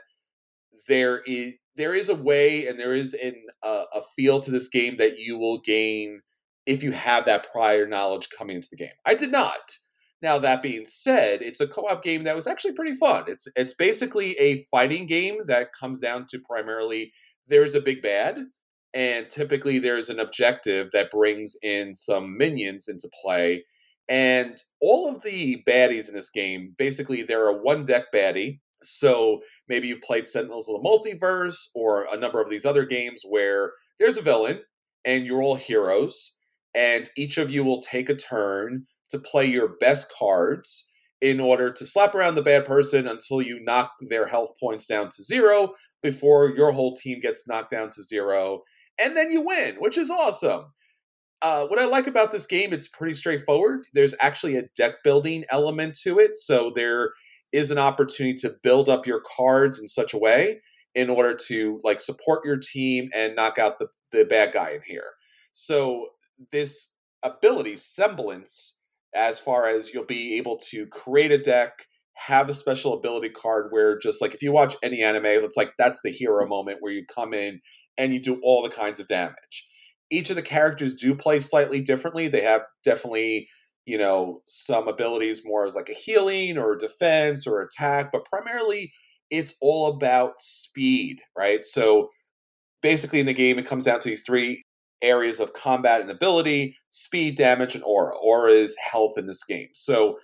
there is there is a way and there is an, uh, a feel to this game that you will gain if you have that prior knowledge coming into the game. I did not. Now that being said, it's a co-op game that was actually pretty fun. It's it's basically a fighting game that comes down to primarily there's a big bad and typically there's an objective that brings in some minions into play and all of the baddies in this game, basically, they're a one deck baddie. So maybe you've played Sentinels of the Multiverse or a number of these other games where there's a villain and you're all heroes, and each of you will take a turn to play your best cards in order to slap around the bad person until you knock their health points down to zero before your whole team gets knocked down to zero. And then you win, which is awesome. Uh, what I like about this game, it's pretty straightforward. There's actually a deck building element to it, so there is an opportunity to build up your cards in such a way in order to like support your team and knock out the, the bad guy in here. So this ability semblance, as far as you'll be able to create a deck, have a special ability card where just like if you watch any anime, it's like that's the hero moment where you come in and you do all the kinds of damage each of the characters do play slightly differently. They have definitely, you know, some abilities more as like a healing or defense or attack, but primarily it's all about speed, right? So basically in the game, it comes down to these three areas of combat and ability speed, damage, and aura. Aura is health in this game. So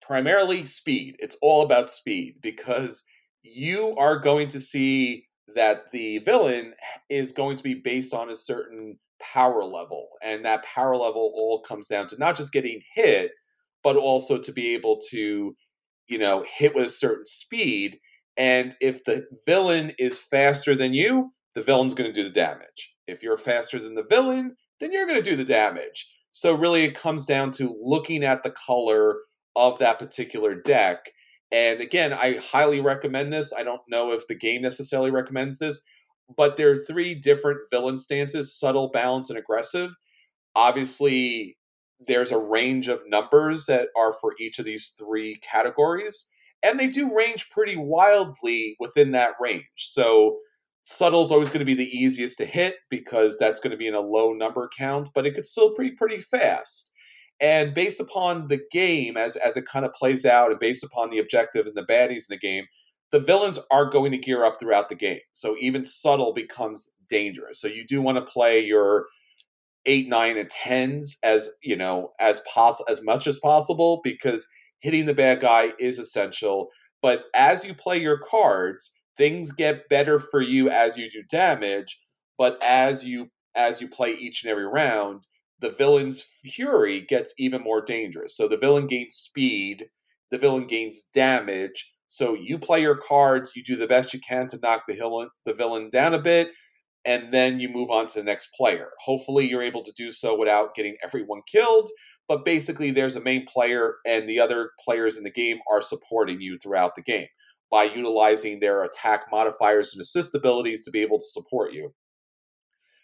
primarily speed. It's all about speed because you are going to see that the villain is going to be based on a certain power level. And that power level all comes down to not just getting hit, but also to be able to, you know, hit with a certain speed. And if the villain is faster than you, the villain's going to do the damage. If you're faster than the villain, then you're going to do the damage. So really, it comes down to looking at the color of that particular deck. And again, I highly recommend this. I don't know if the game necessarily recommends this, but there are three different villain stances subtle, balanced, and aggressive. Obviously, there's a range of numbers that are for each of these three categories, and they do range pretty wildly within that range. So, subtle is always going to be the easiest to hit because that's going to be in a low number count, but it could still be pretty fast. And based upon the game, as as it kind of plays out, and based upon the objective and the baddies in the game, the villains are going to gear up throughout the game. So even subtle becomes dangerous. So you do want to play your eight, nine, and tens as you know as poss as much as possible because hitting the bad guy is essential. But as you play your cards, things get better for you as you do damage. But as you as you play each and every round, the villain's fury gets even more dangerous. So the villain gains speed, the villain gains damage. So you play your cards, you do the best you can to knock the, villain, the villain down a bit, and then you move on to the next player. Hopefully, you're able to do so without getting everyone killed. But basically, there's a main player, and the other players in the game are supporting you throughout the game by utilizing their attack modifiers and assist abilities to be able to support you.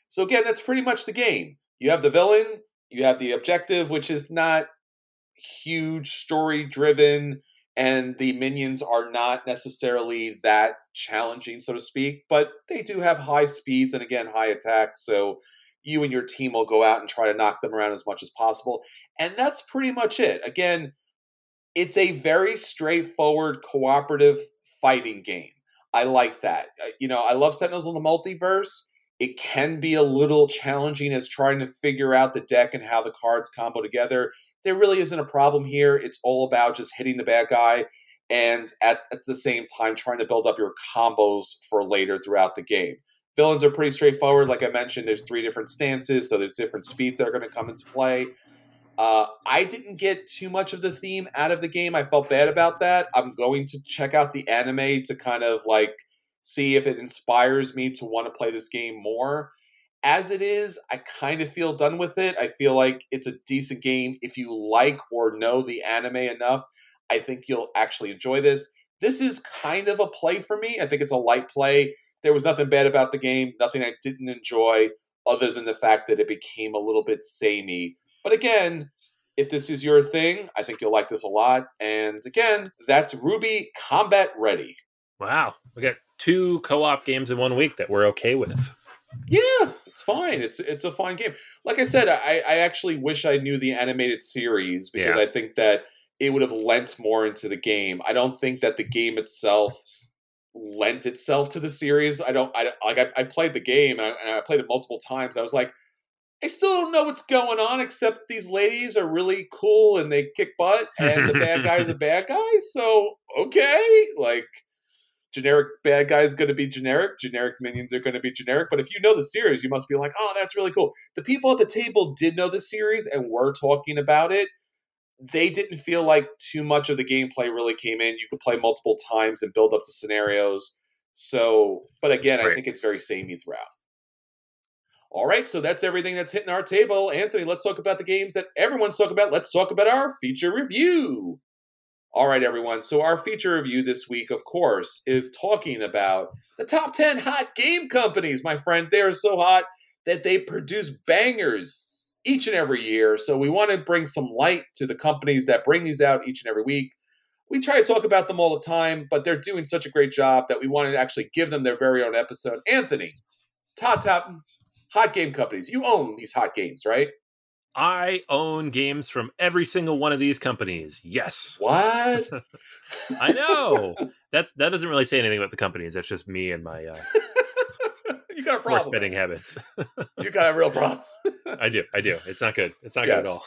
So, again, that's pretty much the game you have the villain, you have the objective, which is not huge story driven, and the minions are not necessarily that challenging, so to speak, but they do have high speeds and again high attack. So you and your team will go out and try to knock them around as much as possible. And that's pretty much it. Again, it's a very straightforward cooperative fighting game. I like that. Uh, you know, I love Sentinels in the Multiverse it can be a little challenging as trying to figure out the deck and how the cards combo together. There really isn't a problem here. It's all about just hitting the bad guy and at, at the same time trying to build up your combos for later throughout the game. Villains are pretty straightforward. Like I mentioned, there's three different stances, so there's different speeds that are going to come into play. Uh, I didn't get too much of the theme out of the game. I felt bad about that. I'm going to check out the anime to kind of like – see if it inspires me to want to play this game more. As it is, I kind of feel done with it. I feel like it's a decent game. If you like or know the anime enough, I think you'll actually enjoy this. This is kind of a play for me. I think it's a light play. There was nothing bad about the game, nothing I didn't enjoy, other than the fact that it became a little bit samey. But again, if this is your thing, I think you'll like this a lot. And again, that's Ruby Combat Ready. Wow. We got two co-op games in one week that we're okay with. Yeah, it's fine. It's it's a fine game. Like I said, I, I actually wish I knew the animated series because yeah. I think that it would have lent more into the game. I don't think that the game itself lent itself to the series. I don't. I like. I, I played the game and I, and I played it multiple times. I was like, I still don't know what's going on, except these ladies are really cool and they kick butt, and the bad guy is a bad guy. So okay, like generic bad guy is going to be generic, generic minions are going to be generic. But if you know the series, you must be like, oh, that's really cool. The people at the table did know the series and were talking about it. They didn't feel like too much of the gameplay really came in. You could play multiple times and build up to scenarios. So, but again, right. I think it's very samey throughout. All right, so that's everything that's hitting our table. Anthony, let's talk about the games that everyone's talking about. Let's talk about our feature review. All right, everyone. So, our feature review this week, of course, is talking about the top 10 hot game companies. My friend, they are so hot that they produce bangers each and every year. So, we want to bring some light to the companies that bring these out each and every week. We try to talk about them all the time, but they're doing such a great job that we wanted to actually give them their very own episode. Anthony, top, top hot game companies. You own these hot games, right? I own games from every single one of these companies. Yes. What? I know. That's that doesn't really say anything about the companies. That's just me and my uh You got a problem. betting habits. you got a real problem. I do. I do. It's not good. It's not yes. good at all.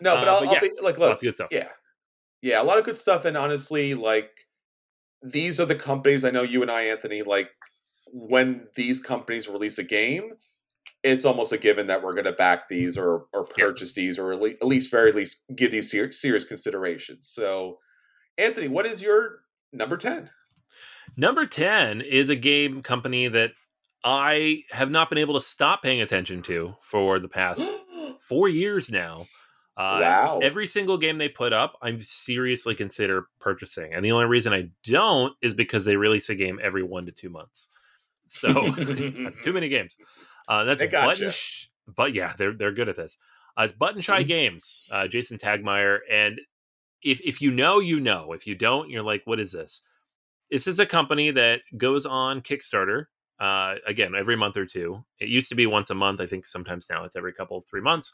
no, but uh, I'll, but I'll be like look, lots of good stuff. Yeah. Yeah, a lot of good stuff and honestly like these are the companies I know you and I Anthony like when these companies release a game, it's almost a given that we're going to back these or or purchase these or at least very least give these serious consideration. So, Anthony, what is your Number 10. Number 10 is a game company that I have not been able to stop paying attention to for the past four years now. Uh, wow. Every single game they put up, I'm seriously consider purchasing. And the only reason I don't is because they release a game every one to two months. So that's too many games. Uh, that's They gotcha. button. Sh- but yeah, they're they're good at this. Uh, it's Button Shy Mhm. Games, uh, Jason Tagmire, and if if you know, you know. If you don't, you're like, what is this? This is a company that goes on Kickstarter. Uh, again, every month or two. It used to be once a month. I think sometimes now it's every couple three months.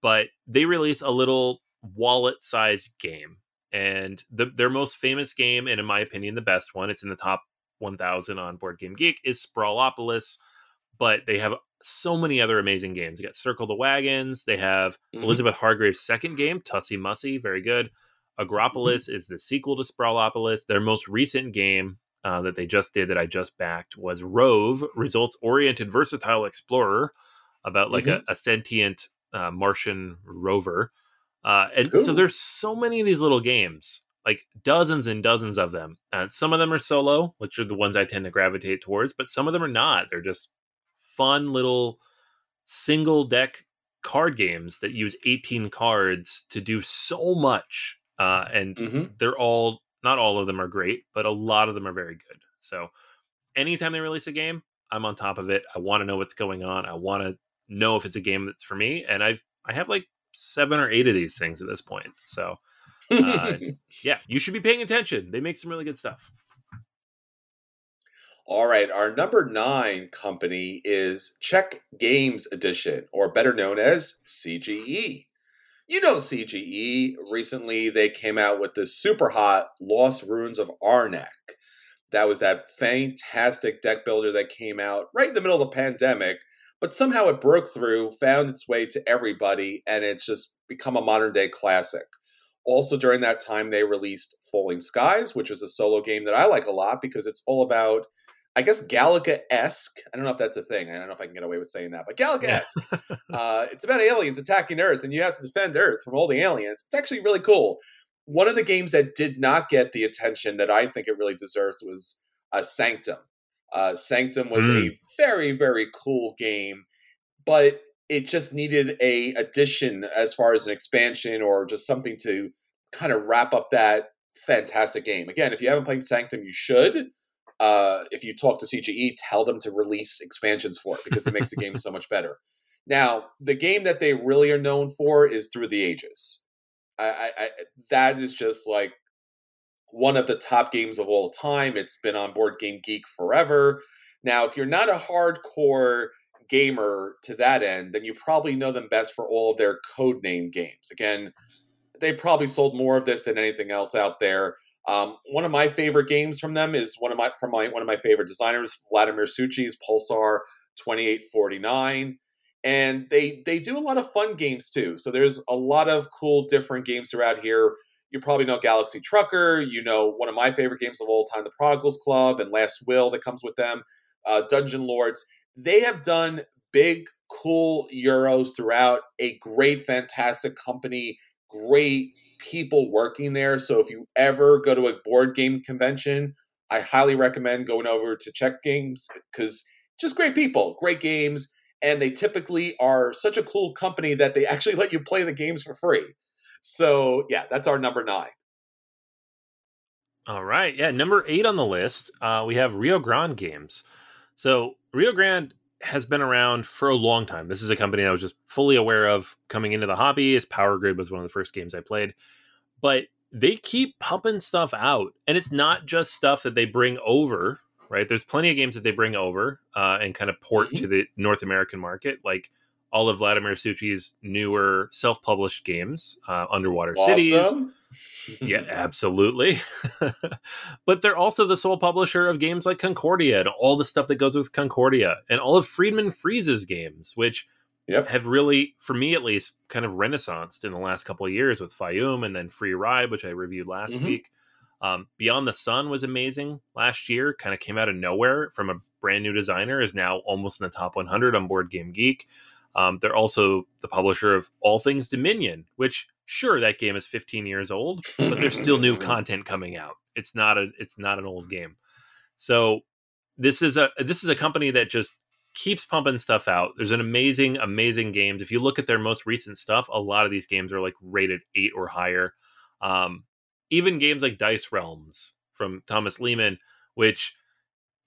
But they release a little wallet-sized game, and the, their most famous game, and in my opinion, the best one. It's in the top 1,000 on Board Game Geek. Is Sprawlopolis, but they have so many other amazing games. They got Circle the Wagons. They have Mhm. Elizabeth Hargrave's second game, Tussie Mussy, very good. Agropolis is the sequel to Sprawlopolis. Their most recent game uh, that they just did that I just backed was Rove, results oriented versatile explorer about like a, a sentient uh, Martian rover. Uh, and so there's so many of these little games, like dozens and dozens of them. Uh, some of them are solo, which are the ones I tend to gravitate towards, but some of them are not. They're just fun little single deck card games that use 18 cards to do so much. Uh, and Mhm. they're all, not all of them are great, but a lot of them are very good. So anytime they release a game, I'm on top of it. I want to know what's going on. I want to know if it's a game that's for me. And I've, I have like seven or eight of these things at this point. So Uh, yeah, you should be paying attention. They make some really good stuff. All right, our number nine company is Czech Games Edition, or better known as CGE. You know CGE. Recently, they came out with the super hot Lost Ruins of Arnak. That was that fantastic deck builder that came out right in the middle of the pandemic, but somehow it broke through, found its way to everybody, and it's just become a modern day classic. Also, during that time, they released Falling Skies, which was a solo game that I like a lot because it's all about I guess Galaga esque. I don't know if that's a thing. I don't know if I can get away with saying that, but Galaga esque. uh, it's about aliens attacking Earth, and you have to defend Earth from all the aliens. It's actually really cool. One of the games that did not get the attention that I think it really deserves was uh, Sanctum. Uh, Sanctum was a very very cool game, but it just needed a addition as far as an expansion or just something to kind of wrap up that fantastic game. Again, if you haven't played Sanctum, you should uh, if you talk to CGE, tell them to release expansions for it because it makes the game so much better. Now, the game that they really are known for is Through the Ages. I, I, I that is just like one of the top games of all time. It's been on Board Game Geek forever. Now, if you're not a hardcore gamer to that end, then you probably know them best for all of their codename games. Again, they probably sold more of this than anything else out there. Um, one of my favorite games from them is one of my from my one of my favorite designers, Vladimir Suchy's Pulsar 2849. And they they do a lot of fun games too. So there's a lot of cool different games throughout here. You probably know Galaxy Trucker. You know one of my favorite games of all time, The Prodigals Club and Last Will that comes with them. Uh, Dungeon Lords. They have done big, cool Euros throughout. A great, fantastic company. Great people working there. So if you ever go to a board game convention, I highly recommend going over to Czech Games because just great people, great games, and they typically are such a cool company that they actually let you play the games for free. So yeah, that's our number nine. All right. Yeah. Number eight on the list, uh, we have Rio Grande Games. So Rio Grande has been around for a long time. This is a company I was just fully aware of coming into the hobby. As Power Grid was one of the first games I played, but they keep pumping stuff out, and it's not just stuff that they bring over. Right? There's plenty of games that they bring over uh, and kind of port Mhm. to the North American market, like all of Vladimir Suchy's newer self-published games, uh, Underwater Cities, Awesome. Yeah, absolutely. but they're also the sole publisher of games like Concordia and all the stuff that goes with Concordia and all of Friedemann Friese's games, which Yep. have really, for me at least, kind of renaissanced in the last couple of years with Fayum and then Free Ride, which I reviewed last Mhm. week. Um, Beyond the Sun was amazing last year, kind of came out of nowhere from a brand new designer, is now almost in the top 100 on Board Game Geek. Um, they're also the publisher of All Things Dominion, which, sure, that game is 15 years old, but there's still new content coming out. It's not a it's not an old game. So this is a this is a company that just keeps pumping stuff out. There's an amazing, amazing games. If you look at their most recent stuff, a lot of these games are like rated eight or higher. Um, even games like Dice Realms from Thomas Lehmann, which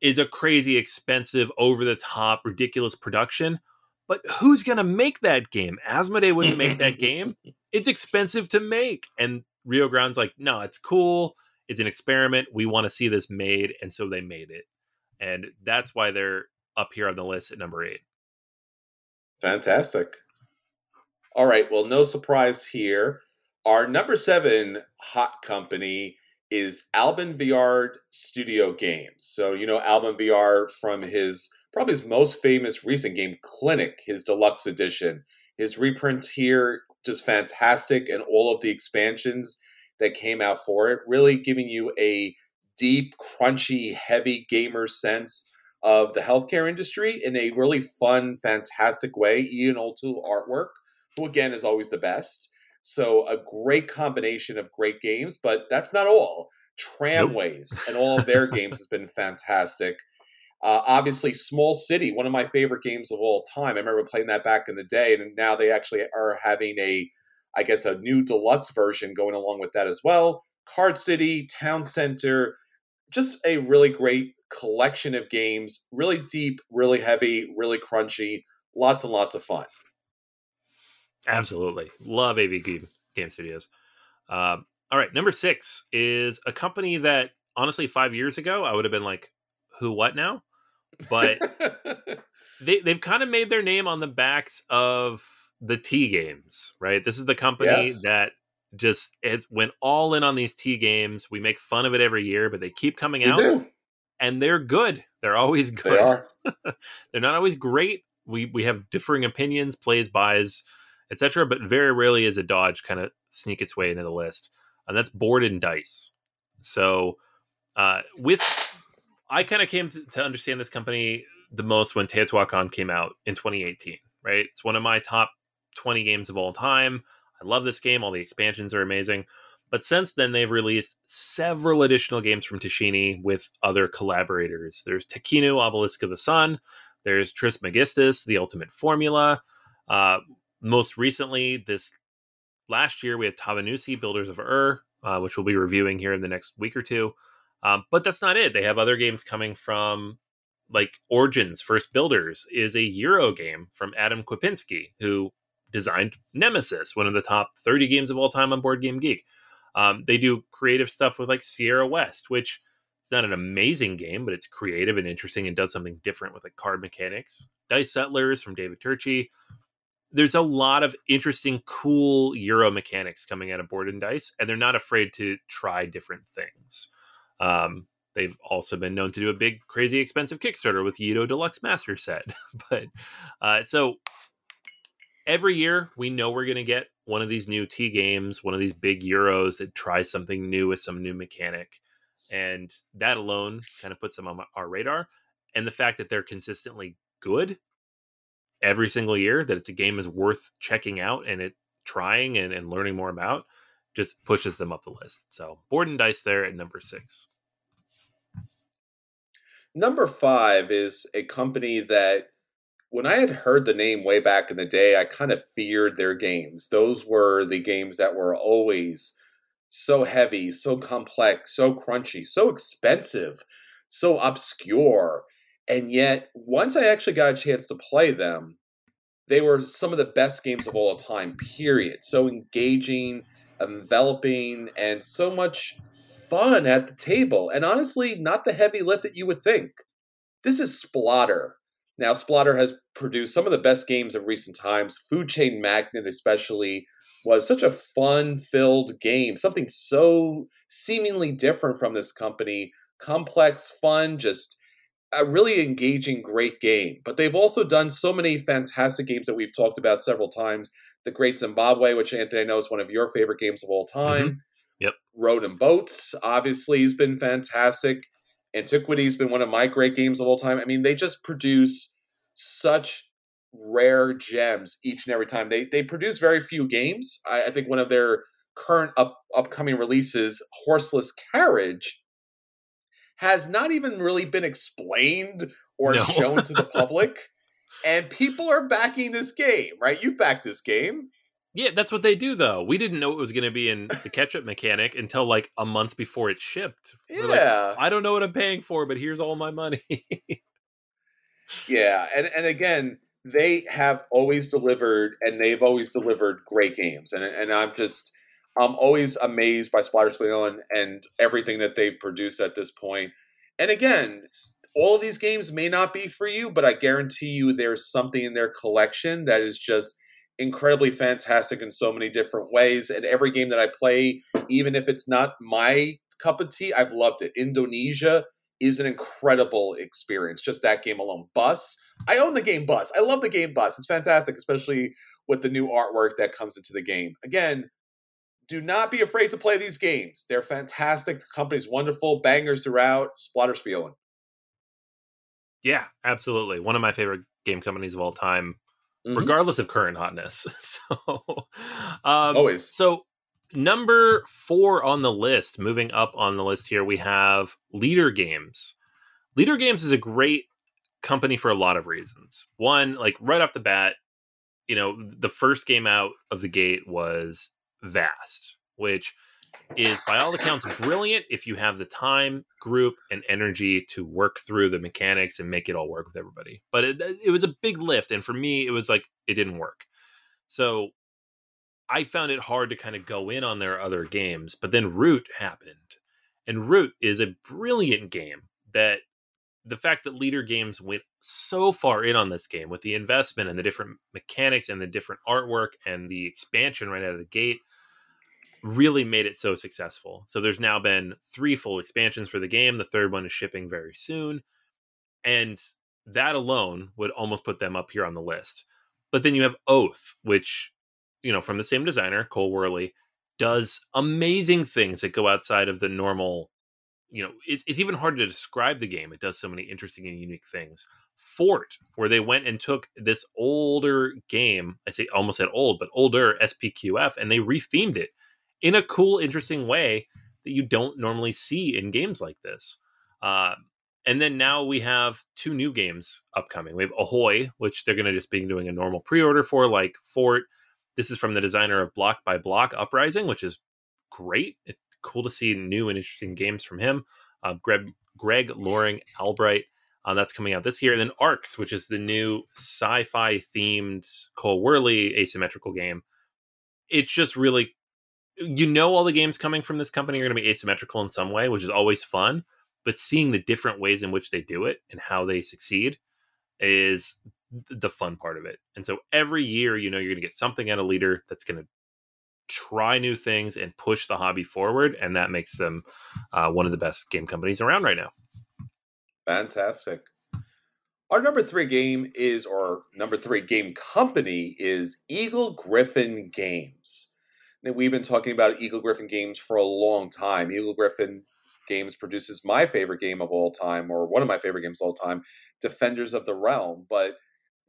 is a crazy expensive, over the top, ridiculous production. But who's going to make that game? Asmodee wouldn't make that game. It's expensive to make. And Rio Grande's like, no, it's cool. It's an experiment. We want to see this made. And so they made it. And that's why they're up here on the list at number eight. Fantastic. All right. Well, no surprise here. Our number seven hot company is Alban Viard Studio Games. So, you know, Alban Viard from his probably his most famous recent game, Clinic, his deluxe edition. His reprint here, just fantastic, and all of the expansions that came out for it, really giving you a deep, crunchy, heavy gamer sense of the healthcare industry in a really fun, fantastic way. Ian O'Toole artwork, who again is always the best. So a great combination of great games, but that's not all. Tramways nope. and all of their games has been fantastic. Uh, obviously, Small City, one of my favorite games of all time. I remember playing that back in the day, and now they actually are having a, I guess, a new deluxe version going along with that as well. Card City, Town Center, just a really great collection of games, really deep, really heavy, really crunchy, lots and lots of fun. Absolutely. Love AV Game, Game Studios. Uh, all right, number six is a company that honestly, five years ago, I would have been like, who, what now? But they, they've kind of made their name on the backs of the T games, right? This is the company yes. that just it went all in on these T games. We make fun of it every year, but they keep coming we out. Do. And they're good. They're always good. They they're not always great. We we have differing opinions, plays, buys, etc. But very rarely is a dodge kind of sneak its way into the list. And that's board and dice. So uh, with I kind of came to, to, understand this company the most when Teotihuacan came out in 2018. Right, it's one of my top 20 games of all time. I love this game. All the expansions are amazing. But since then, they've released several additional games from Tascini with other collaborators. There's Tekhenu, Obelisk of the Sun. There's Trismegistus, The Ultimate Formula. Uh, most recently, this last year, we had Tabannusi, Builders of Ur, uh, which we'll be reviewing here in the next week or two. Um, but that's not it. They have other games coming from like Origins First Builders is a Euro game from Adam Kwapinski, who designed Nemesis, one of the top 30 games of all time on Board Game Geek. Um, they do creative stuff with like Sierra West, which is not an amazing game, but it's creative and interesting and does something different with like card mechanics. Dice Settlers from David Turczi. There's a lot of interesting, cool Euro mechanics coming out of Board and Dice, and they're not afraid to try different things. Um, they've also been known to do a big, crazy, expensive Kickstarter with Yedo Deluxe Master Set. but uh, so every year we know we're going to get one of these new T games, one of these big Euros that tries something new with some new mechanic. And that alone kind of puts them on our radar. And the fact that they're consistently good every single year, that it's a game is worth checking out and it trying and, and learning more about just pushes them up the list. So board and dice there at number six. Number five is a company that when I had heard the name way back in the day, I kind of feared their games. Those were the games that were always so heavy, so complex, so crunchy, so expensive, so obscure. And yet, once I actually got a chance to play them, they were some of the best games of all time, period. So engaging, enveloping, and so much fun at the table. And honestly, not the heavy lift that you would think. This is Splotter. Now, Splotter has produced some of the best games of recent times. Food Chain Magnet, especially, was such a fun filled game, something so seemingly different from this company. Complex, fun, just a really engaging, great game. But they've also done so many fantastic games that we've talked about several times. The Great Zimbabwe, which Anthony I know is one of your favorite games of all time. Mm-hmm. Yep. Road and Boats, obviously, has been fantastic. Antiquity has been one of my great games of all time. I mean, they just produce such rare gems each and every time. They they produce very few games. I, I think one of their current up, upcoming releases, Horseless Carriage, has not even really been explained or no. shown to the public. and people are backing this game, right? You backed this game. Yeah, that's what they do though. We didn't know it was going to be in the catch-up mechanic until like a month before it shipped. yeah. Like, I don't know what I'm paying for, but here's all my money. yeah, and and again, they have always delivered and they've always delivered great games. And and I'm just I'm always amazed by Splotter Spiegeln and, and everything that they've produced at this point. And again, all of these games may not be for you, but I guarantee you there's something in their collection that is just incredibly fantastic in so many different ways. And every game that I play, even if it's not my cup of tea, I've loved it. Indonesia is an incredible experience. Just that game alone. Bus. I own the game Bus. I love the game Bus. It's fantastic, especially with the new artwork that comes into the game. Again, do not be afraid to play these games. They're fantastic. The company's wonderful. Bangers throughout. Splatterspielen. Yeah, absolutely. One of my favorite game companies of all time, mm-hmm. regardless of current hotness. so, um, always. So, number four on the list, moving up on the list here, we have Leder Games. Leder Games is a great company for a lot of reasons. One, like right off the bat, you know, the first game out of the gate was Vast, which is by all accounts brilliant if you have the time, group, and energy to work through the mechanics and make it all work with everybody. But it, uh, it was a big lift, and for me, it was like it didn't work. So I found it hard to kind of go in on their other games. But then Root happened, and Root is a brilliant game that the fact that Leder Games went so far in on this game with the investment and the different mechanics and the different artwork and the expansion right out of the gate really made it so successful. So there's now been three full expansions for the game. The third one is shipping very soon. And that alone would almost put them up here on the list. But then you have Oath, which, you know, from the same designer, Cole Wehrle, does amazing things that go outside of the normal. You know, it's, it's even hard to describe the game. It does so many interesting and unique things. Fort, where they went and took this older game, I say almost at old, but older SPQF, and they rethemed it in a cool, interesting way that you don't normally see in games like this. Uh, and then now we have two new games upcoming. We have Ahoy, which they're going to just be doing a normal pre-order for, like Fort. This is from the designer of Block by Block Uprising, which is great. It's cool to see new and interesting games from him. Uh, Greg, Greg Loring Albright. Uh, that's coming out this year. And then Arcs, which is the new sci-fi themed Cole Wehrle asymmetrical game. It's just really you know all the games coming from this company are going to be asymmetrical in some way, which is always fun. But seeing the different ways in which they do it and how they succeed is the fun part of it. And so every year, you know, you're going to get something out of Leder that's going to try new things and push the hobby forward, and that makes them uh, one of the best game companies around right now. Fantastic. Our number three game is, or number three game company is Eagle Gryphon Games we've been talking about Eagle Gryphon games for a long time. Eagle Gryphon games produces my favorite game of all time, or one of my favorite games of all time, Defenders of the Realm. But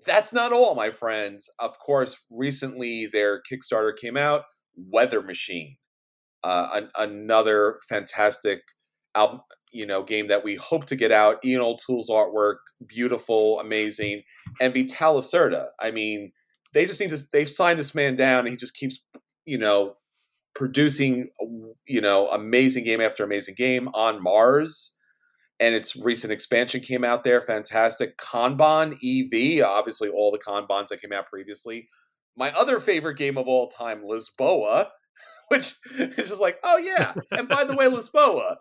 that's not all, my friends. Of course, recently their Kickstarter came out, Weather Machine, uh, an, another fantastic album, you know, game that we hope to get out. Ian O'Toole's artwork, beautiful, amazing, and Vital Lacerda. I mean, they just need to. They've signed this man down, and he just keeps you know, producing, you know, amazing game after amazing game on Mars. And its recent expansion came out there. Fantastic. Kanban EV, obviously, all the Kanbans that came out previously. My other favorite game of all time, Lisboa, which is just like, oh, yeah. and by the way, Lisboa,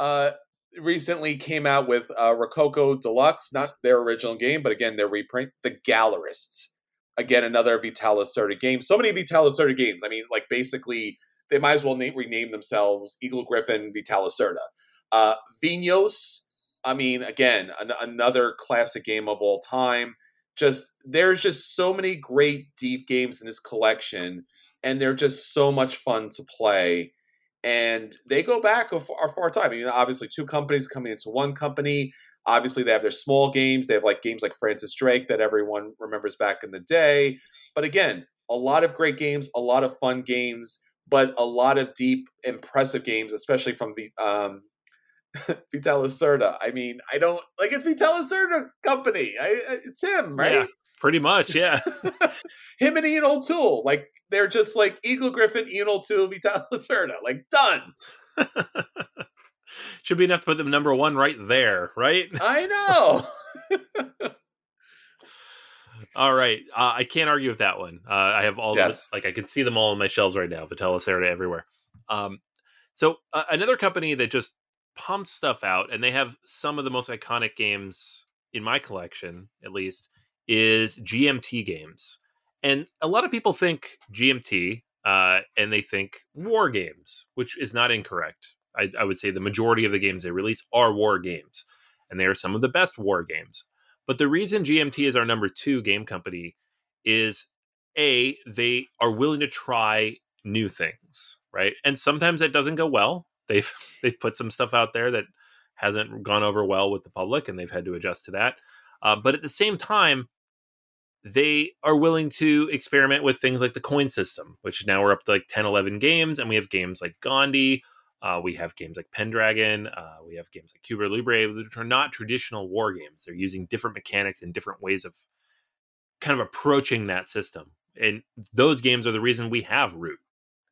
uh, recently came out with uh, Rococo Deluxe, not their original game, but again, their reprint, The Gallerists again another Vital Lacerda game. So many Vital Lacerda games. I mean, like basically they might as well name, rename themselves Eagle Gryphon Vital Lacerda. Uh, Vinhos. I mean, again, an- another classic game of all time. Just there's just so many great deep games in this collection, and they're just so much fun to play. And they go back a far, a far time. I mean, obviously, two companies coming into one company. Obviously, they have their small games. They have like games like Francis Drake that everyone remembers back in the day. But again, a lot of great games, a lot of fun games, but a lot of deep, impressive games, especially from the um, Vital Lacerda. I mean, I don't like it's Vital Lacerda company. I, it's him, right? Yeah, pretty much, yeah. him and Ian O'Toole, like they're just like Eagle Gryphon, Ian O'Toole, Vital Lacerda, like done. Should be enough to put them number one right there, right? I know. all right, uh, I can't argue with that one. Uh, I have all Yes. those, like I can see them all on my shelves right now. Vital Lacerda everywhere. Um, so uh, another company that just pumps stuff out, and they have some of the most iconic games in my collection, at least, is GMT games. And a lot of people think GMT, uh, and they think war games, which is not incorrect. I, I would say the majority of the games they release are war games, and they are some of the best war games. But the reason GMT is our number two game company is a they are willing to try new things, right? And sometimes that doesn't go well. They've they've put some stuff out there that hasn't gone over well with the public, and they've had to adjust to that. Uh, but at the same time, they are willing to experiment with things like the coin system, which now we're up to like 10, 11 games, and we have games like Gandhi. Uh, we have games like Pendragon. Uh, we have games like Cuba Libre, which are not traditional war games. They're using different mechanics and different ways of kind of approaching that system. And those games are the reason we have Root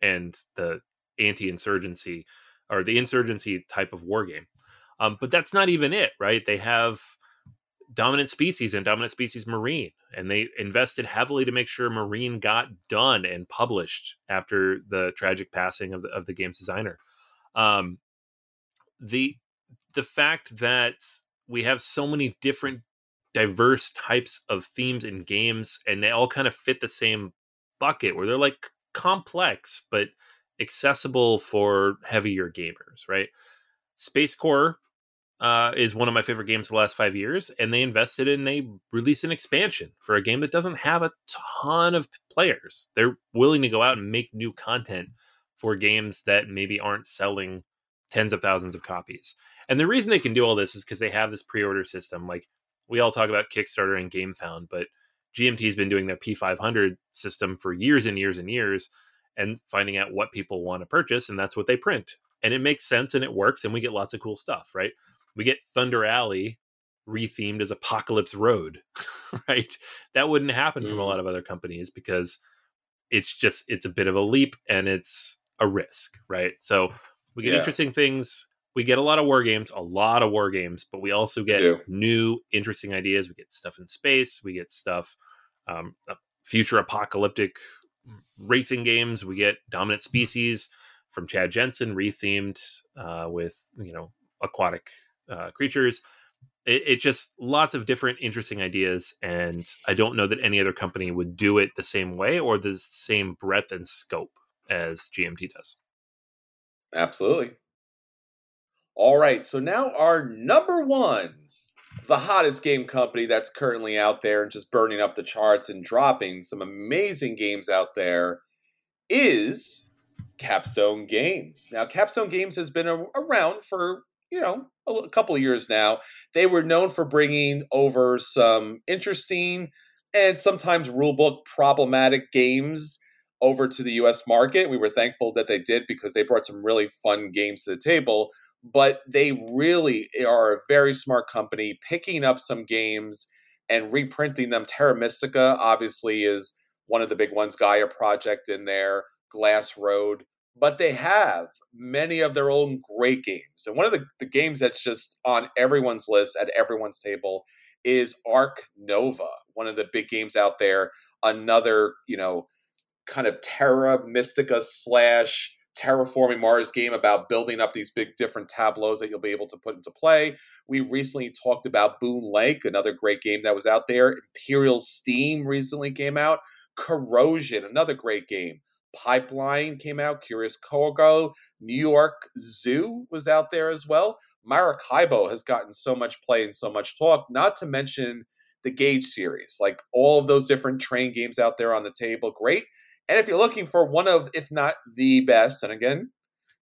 and the anti-insurgency or the insurgency type of war game. Um, but that's not even it, right? They have dominant species and dominant species marine and they invested heavily to make sure marine got done and published after the tragic passing of the, of the game's designer um the the fact that we have so many different diverse types of themes in games and they all kind of fit the same bucket where they're like complex but accessible for heavier gamers right SpaceCorp uh, is one of my favorite games the last five years, and they invested in they released an expansion for a game that doesn't have a ton of players. They're willing to go out and make new content for games that maybe aren't selling tens of thousands of copies. And the reason they can do all this is because they have this pre-order system. Like we all talk about Kickstarter and GameFound, but GMT's been doing their P500 system for years and years and years, and finding out what people want to purchase, and that's what they print. And it makes sense and it works, and we get lots of cool stuff, right? we get Thunder Alley rethemed as Apocalypse Road, right? That wouldn't happen from a Mm. lot of other companies because it's just it's a bit of a leap and it's a risk, right? So we get Yeah. interesting things. We get a lot of war games, a lot of war games, but we also get do. new interesting ideas. We get stuff in space. We get stuff, um, uh, future apocalyptic racing games. We get Dominant Species from Chad Jensen rethemed uh, with you know aquatic uh, creatures. It, it just lots of different interesting ideas, and I don't know that any other company would do it the same way or the same breadth and scope as GMT does. Absolutely. All right, so now our number one, the hottest game company that's currently out there and just burning up the charts and dropping some amazing games out there is Capstone Games. Now, Capstone Games has been a- around for, you know, a, l- a couple of years now. They were known for bringing over some interesting and sometimes rulebook problematic games over to the US market. We were thankful that they did because they brought some really fun games to the table. But they really are a very smart company, picking up some games and reprinting them. Terra Mystica, obviously, is one of the big ones, Gaia Project in there, Glass Road. But they have many of their own great games. And one of the, the games that's just on everyone's list at everyone's table is Ark Nova, one of the big games out there. Another, you know, kind of Terra Mystica slash terraforming Mars game about building up these big different tableaus that you'll be able to put into play. We recently talked about Boon Lake, another great game that was out there. Imperial Steam recently came out. Corrosion, another great game. Pipeline came out. Curious Cargo. New York Zoo was out there as well. Maracaibo has gotten so much play and so much talk, not to mention the Gauge series. Like all of those different train games out there on the table, great. And if you're looking for one of, if not the best, and again,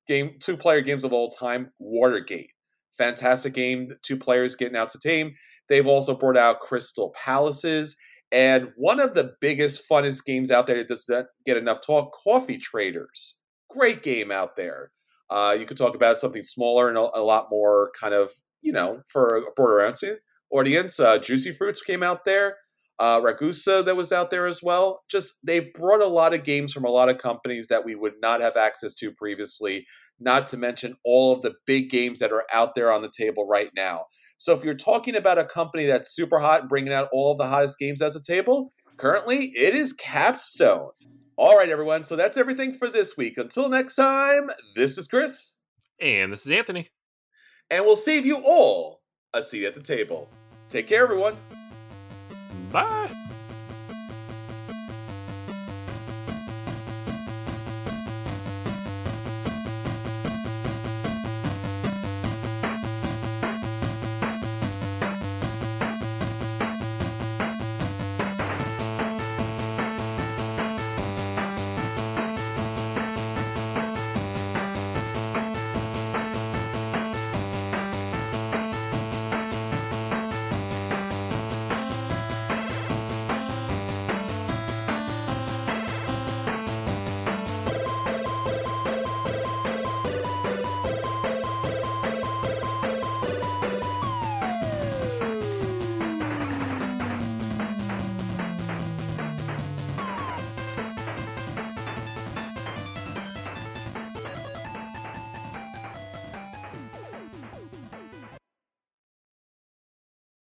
game two player games of all time, Watergate. Fantastic game, two players getting out to tame. They've also brought out Crystal Palaces. And one of the biggest, funnest games out there that does not get enough talk, Coffee Traders. great game out there. Uh, you could talk about something smaller and a, a, lot more kind of, you know, for a broader audience. Uh, Juicy Fruits came out there. Uh, Ragusa that was out there as well. Just they brought a lot of games from a lot of companies that we would not have access to previously. Not to mention all of the big games that are out there on the table right now. So if you're talking about a company that's super hot and bringing out all of the hottest games at the table, currently it is Capstone. All right, everyone. So that's everything for this week. Until next time, this is Chris. And this is Anthony. And we'll save you all a seat at the table. Take care, everyone. Bye.